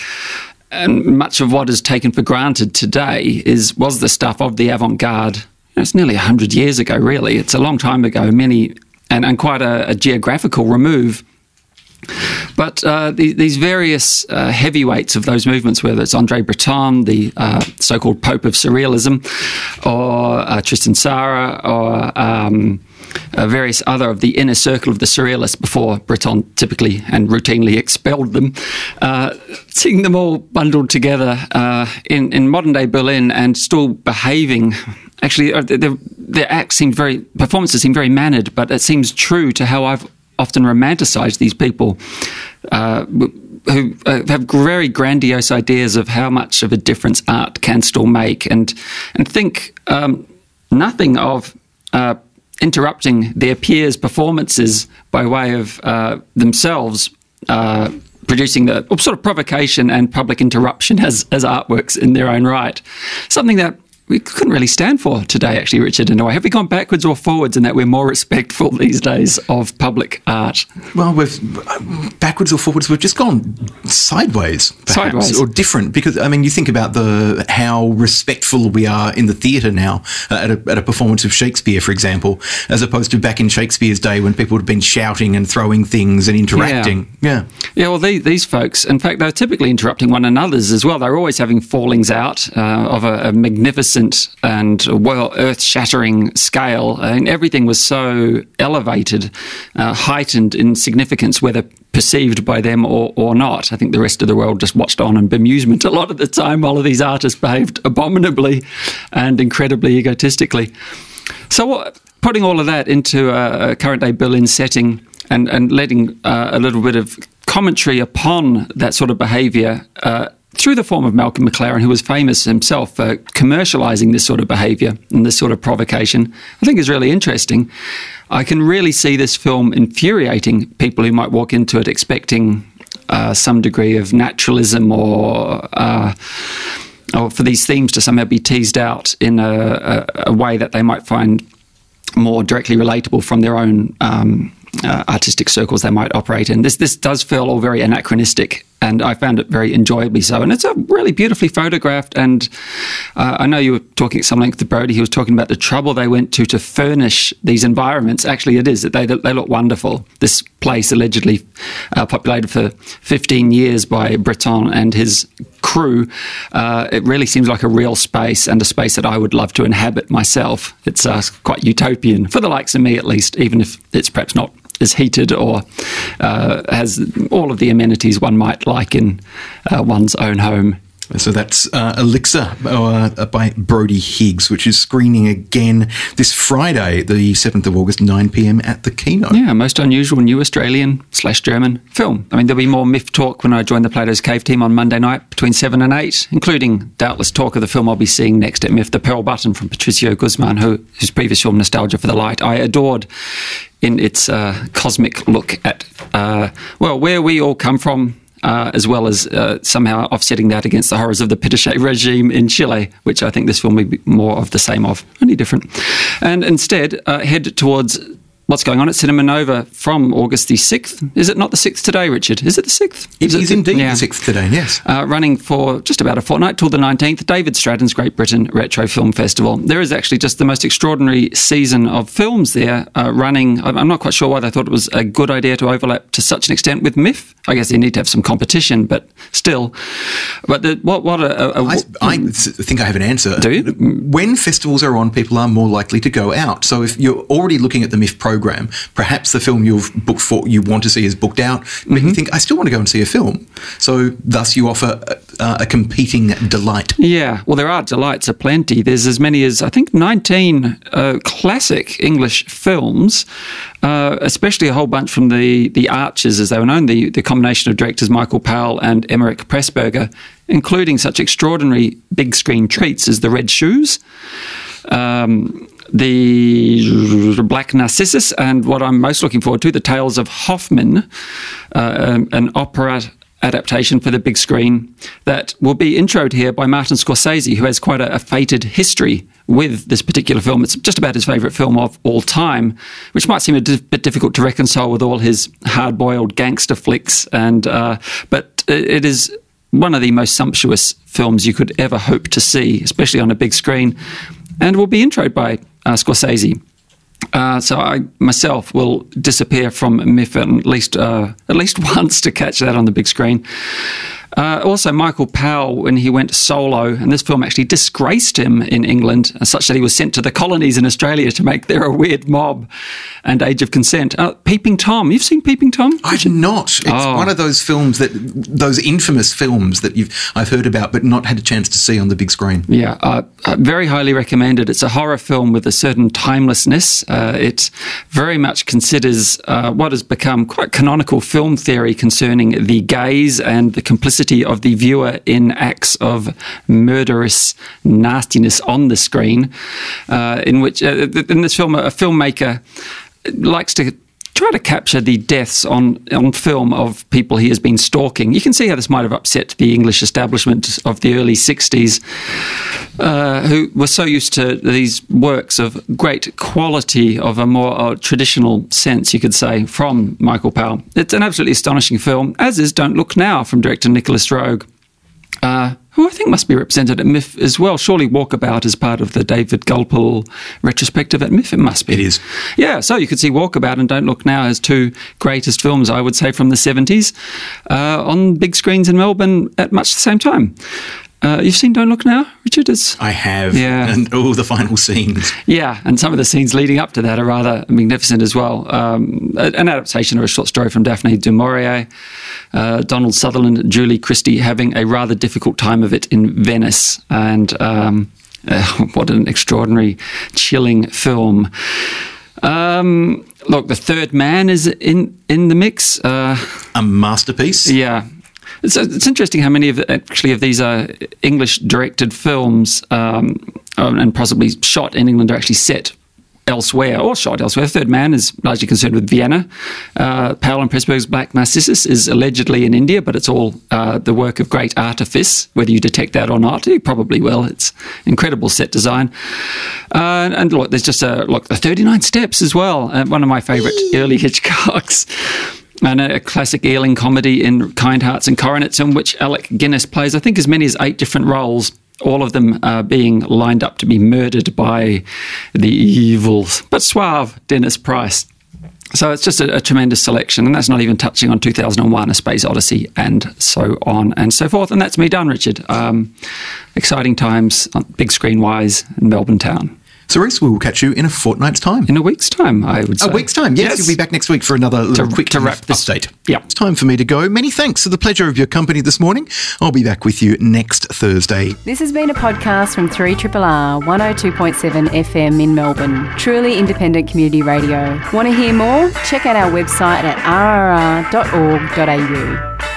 and much of what is taken for granted today is was the stuff of the avant-garde. You know, it's nearly hundred years ago, really. It's a long time ago. Many and, and quite a, a geographical remove but uh, the, these various uh, heavyweights of those movements, whether it's Andre Breton, the uh, so called Pope of Surrealism, or uh, Tristan Tzara, or um, uh, various other of the inner circle of the Surrealists before Breton typically and routinely expelled them, uh, seeing them all bundled together in, in modern day Berlin and still behaving. Actually their, their acts seemed very performances seem very mannered but it seems true to how I've often romanticize these people uh, who uh, have very grandiose ideas of how much of a difference art can still make, and and think um, nothing of. Uh, interrupting their peers' performances by way of uh, themselves uh, producing the sort of provocation and public interruption as, as artworks in their own right. Something that we couldn't really stand for today, actually, Richard. In a way, have we gone backwards or forwards in that we're more respectful these days of public art? Well, we've backwards or forwards. We've just gone sideways, perhaps, sideways. or different. Because I mean, you think about the how respectful we are in the theatre now uh, at, a, at a performance of Shakespeare, for example, as opposed to back in Shakespeare's day when people would have been shouting and throwing things and interacting. Yeah, yeah. yeah well, these, these folks, in fact, they're typically interrupting one another's as well. They're always having fallings out uh, of a, a magnificent magnificent and well earth shattering scale. and everything was so elevated, uh, heightened in significance, whether perceived by them or, or not. I think the rest of the world just watched on in bemusement a lot of the time while these artists behaved abominably and incredibly egotistically. So, what, putting all of that into a, a current day Berlin setting and, and letting uh, a little bit of commentary upon that sort of behaviour uh, through the form of Malcolm McLaren, who was famous himself for commercializing this sort of behavior and this sort of provocation, I think is really interesting. I can really see this film infuriating people who might walk into it expecting uh, some degree of naturalism or. Uh, or for these themes to somehow be teased out in a, a, a way that they might find more directly relatable from their own um, uh, artistic circles they might operate in. This this does feel all very anachronistic, and I found it very enjoyably so. And it's a really beautifully photographed. And uh, I know you were talking at some something with Brodie. He was talking about the trouble they went to to furnish these environments. Actually, it is that they they look wonderful. This place allegedly uh, populated for 15 years by Breton and his crew. Uh, it really seems like a real space and a space that I would love to inhabit myself. It's uh, quite utopian for the likes of me, at least, even if it's perhaps not is heated or uh, has all of the amenities one might like in uh, one's own home So that's uh, Elixir uh, by Brodie Higgs, which is screening again this Friday, the 7th of August, 9 pm at the Kino. Yeah, most unusual new Australian slash German film. I mean, there'll be more MIFF talk when I join the Plato's Cave team on Monday night between 7 and 8, including doubtless talk of the film I'll be seeing next at MIFF, The Pearl Button from Patricio Guzman, who, whose previous film, Nostalgia for the Light, I adored in its uh, cosmic look at, uh, well, where we all come from uh, as well as uh, somehow offsetting that against the horrors of the Pinochet regime in Chile, which I think this film will be more of the same of, only different. And instead, uh, head towards what's going on at Cinema Nova from August the 6th. Is it not the 6th today, Richard? Is it the 6th? It is, is indeed yeah. the 6th today, yes. Uh, running for just about a fortnight till the 19th, David Stratton's Great Britain Retro Film Festival. There is actually just the most extraordinary season of films there uh, running. I'm not quite sure why they thought it was a good idea to overlap to such an extent with MIFF. I guess they need to have some competition, but still. But the, what, what a, a, a I, I think I have an answer. Do you? When festivals are on, people are more likely to go out. So if you're already looking at the MIFF program, program. Perhaps the film you've booked for you want to see is booked out, but mm-hmm. you think I still want to go and see a film. So thus you offer a, a competing delight. Yeah, well, there are delights aplenty. There's as many as I think 19 uh, classic English films. Uh, especially a whole bunch from the, the Archers, as they were known, the, the combination of directors Michael Powell and Emeric Pressburger, including such extraordinary big screen treats as The Red Shoes. Um, the Black Narcissus, and what I'm most looking forward to, The Tales of Hoffmann, uh, um, an opera adaptation for the big screen that will be introed here by Martin Scorsese, who has quite a, a, fated history with this particular film. It's just about his favourite film of all time, which might seem a di- bit difficult to reconcile with all his hard-boiled gangster flicks. And uh, but it is one of the most sumptuous films you could ever hope to see, especially on a big screen, and will be introed by uh, Scorsese. Uh, so I myself will disappear from MIFF at least uh, at least once to catch that on the big screen. Uh, also, Michael Powell, when he went solo, and this film actually disgraced him in England, such that he was sent to the colonies in Australia to make They're a Weird Mob and Age of Consent. Uh, Peeping Tom, you've seen Peeping Tom? I've not. It's oh. one of those films that, those infamous films that you've I've heard about, but not had a chance to see on the big screen. Yeah, uh, uh very highly recommended. It's a horror film with a certain timelessness. Uh, it very much considers uh, what has become quite canonical film theory concerning the gaze and the complicity of the viewer in acts of murderous nastiness on the screen, uh, in which, uh, in this film, a filmmaker likes to try to capture the deaths on, on film of people he has been stalking. You can see how this might have upset the English establishment of the early 60s, uh, who were so used to these works of great quality, of a more uh, traditional sense, you could say, from Michael Powell. It's an absolutely astonishing film, as is Don't Look Now from director Nicolas Roeg. Uh, who I think must be represented at MIFF as well. Surely Walkabout is part of the David Gulpilil retrospective at MIFF. It must be. It is. Yeah, so you could see Walkabout and Don't Look Now as two greatest films, I would say, from the 70s uh, on big screens in Melbourne at much the same time. Uh, you've seen Don't Look Now, Richard? It's, I have. Yeah. And all the final scenes. Yeah, and some of the scenes leading up to that are rather magnificent as well. Um, an adaptation of a short story from Daphne du Maurier. Uh, Donald Sutherland and Julie Christie having a rather difficult time of it in Venice. And um, uh, what an extraordinary, chilling film. Um, look, The Third Man is in, in the mix. Uh, a masterpiece. Yeah, it's, it's interesting how many of actually of these are English directed films um, and possibly shot in England are actually set elsewhere or shot elsewhere. Third Man is largely concerned with Vienna. Uh, Powell and Pressburger's Black Narcissus is allegedly in India, but it's all uh, the work of great artifice. Whether you detect that or not, you probably will. It's incredible set design. Uh, and look, there's just a look the 39 Steps as well. Uh, one of my favourite early Hitchcocks and a classic Ealing comedy in Kind Hearts and Coronets, in which Alec Guinness plays, I think, as many as eight different roles. All of them uh, being lined up to be murdered by the evil but suave Dennis Price. So it's just a, a, tremendous selection, and that's not even touching on 2001: A Space Odyssey, and so on and so forth. And that's me done, Richard. Um, exciting times, big screen wise, in Melbourne town. Cerise, we will catch you in a fortnight's time. In a week's time, I would say. A week's time, yes. You'll be back next week for another little quick to wrap this- update. Yeah. It's time for me to go. Many thanks for the pleasure of your company this morning. I'll be back with you next Thursday. This has been a podcast from 3RRR 102.7 FM in Melbourne. Truly independent community radio. Want to hear more? Check out our website at rrr.org.au.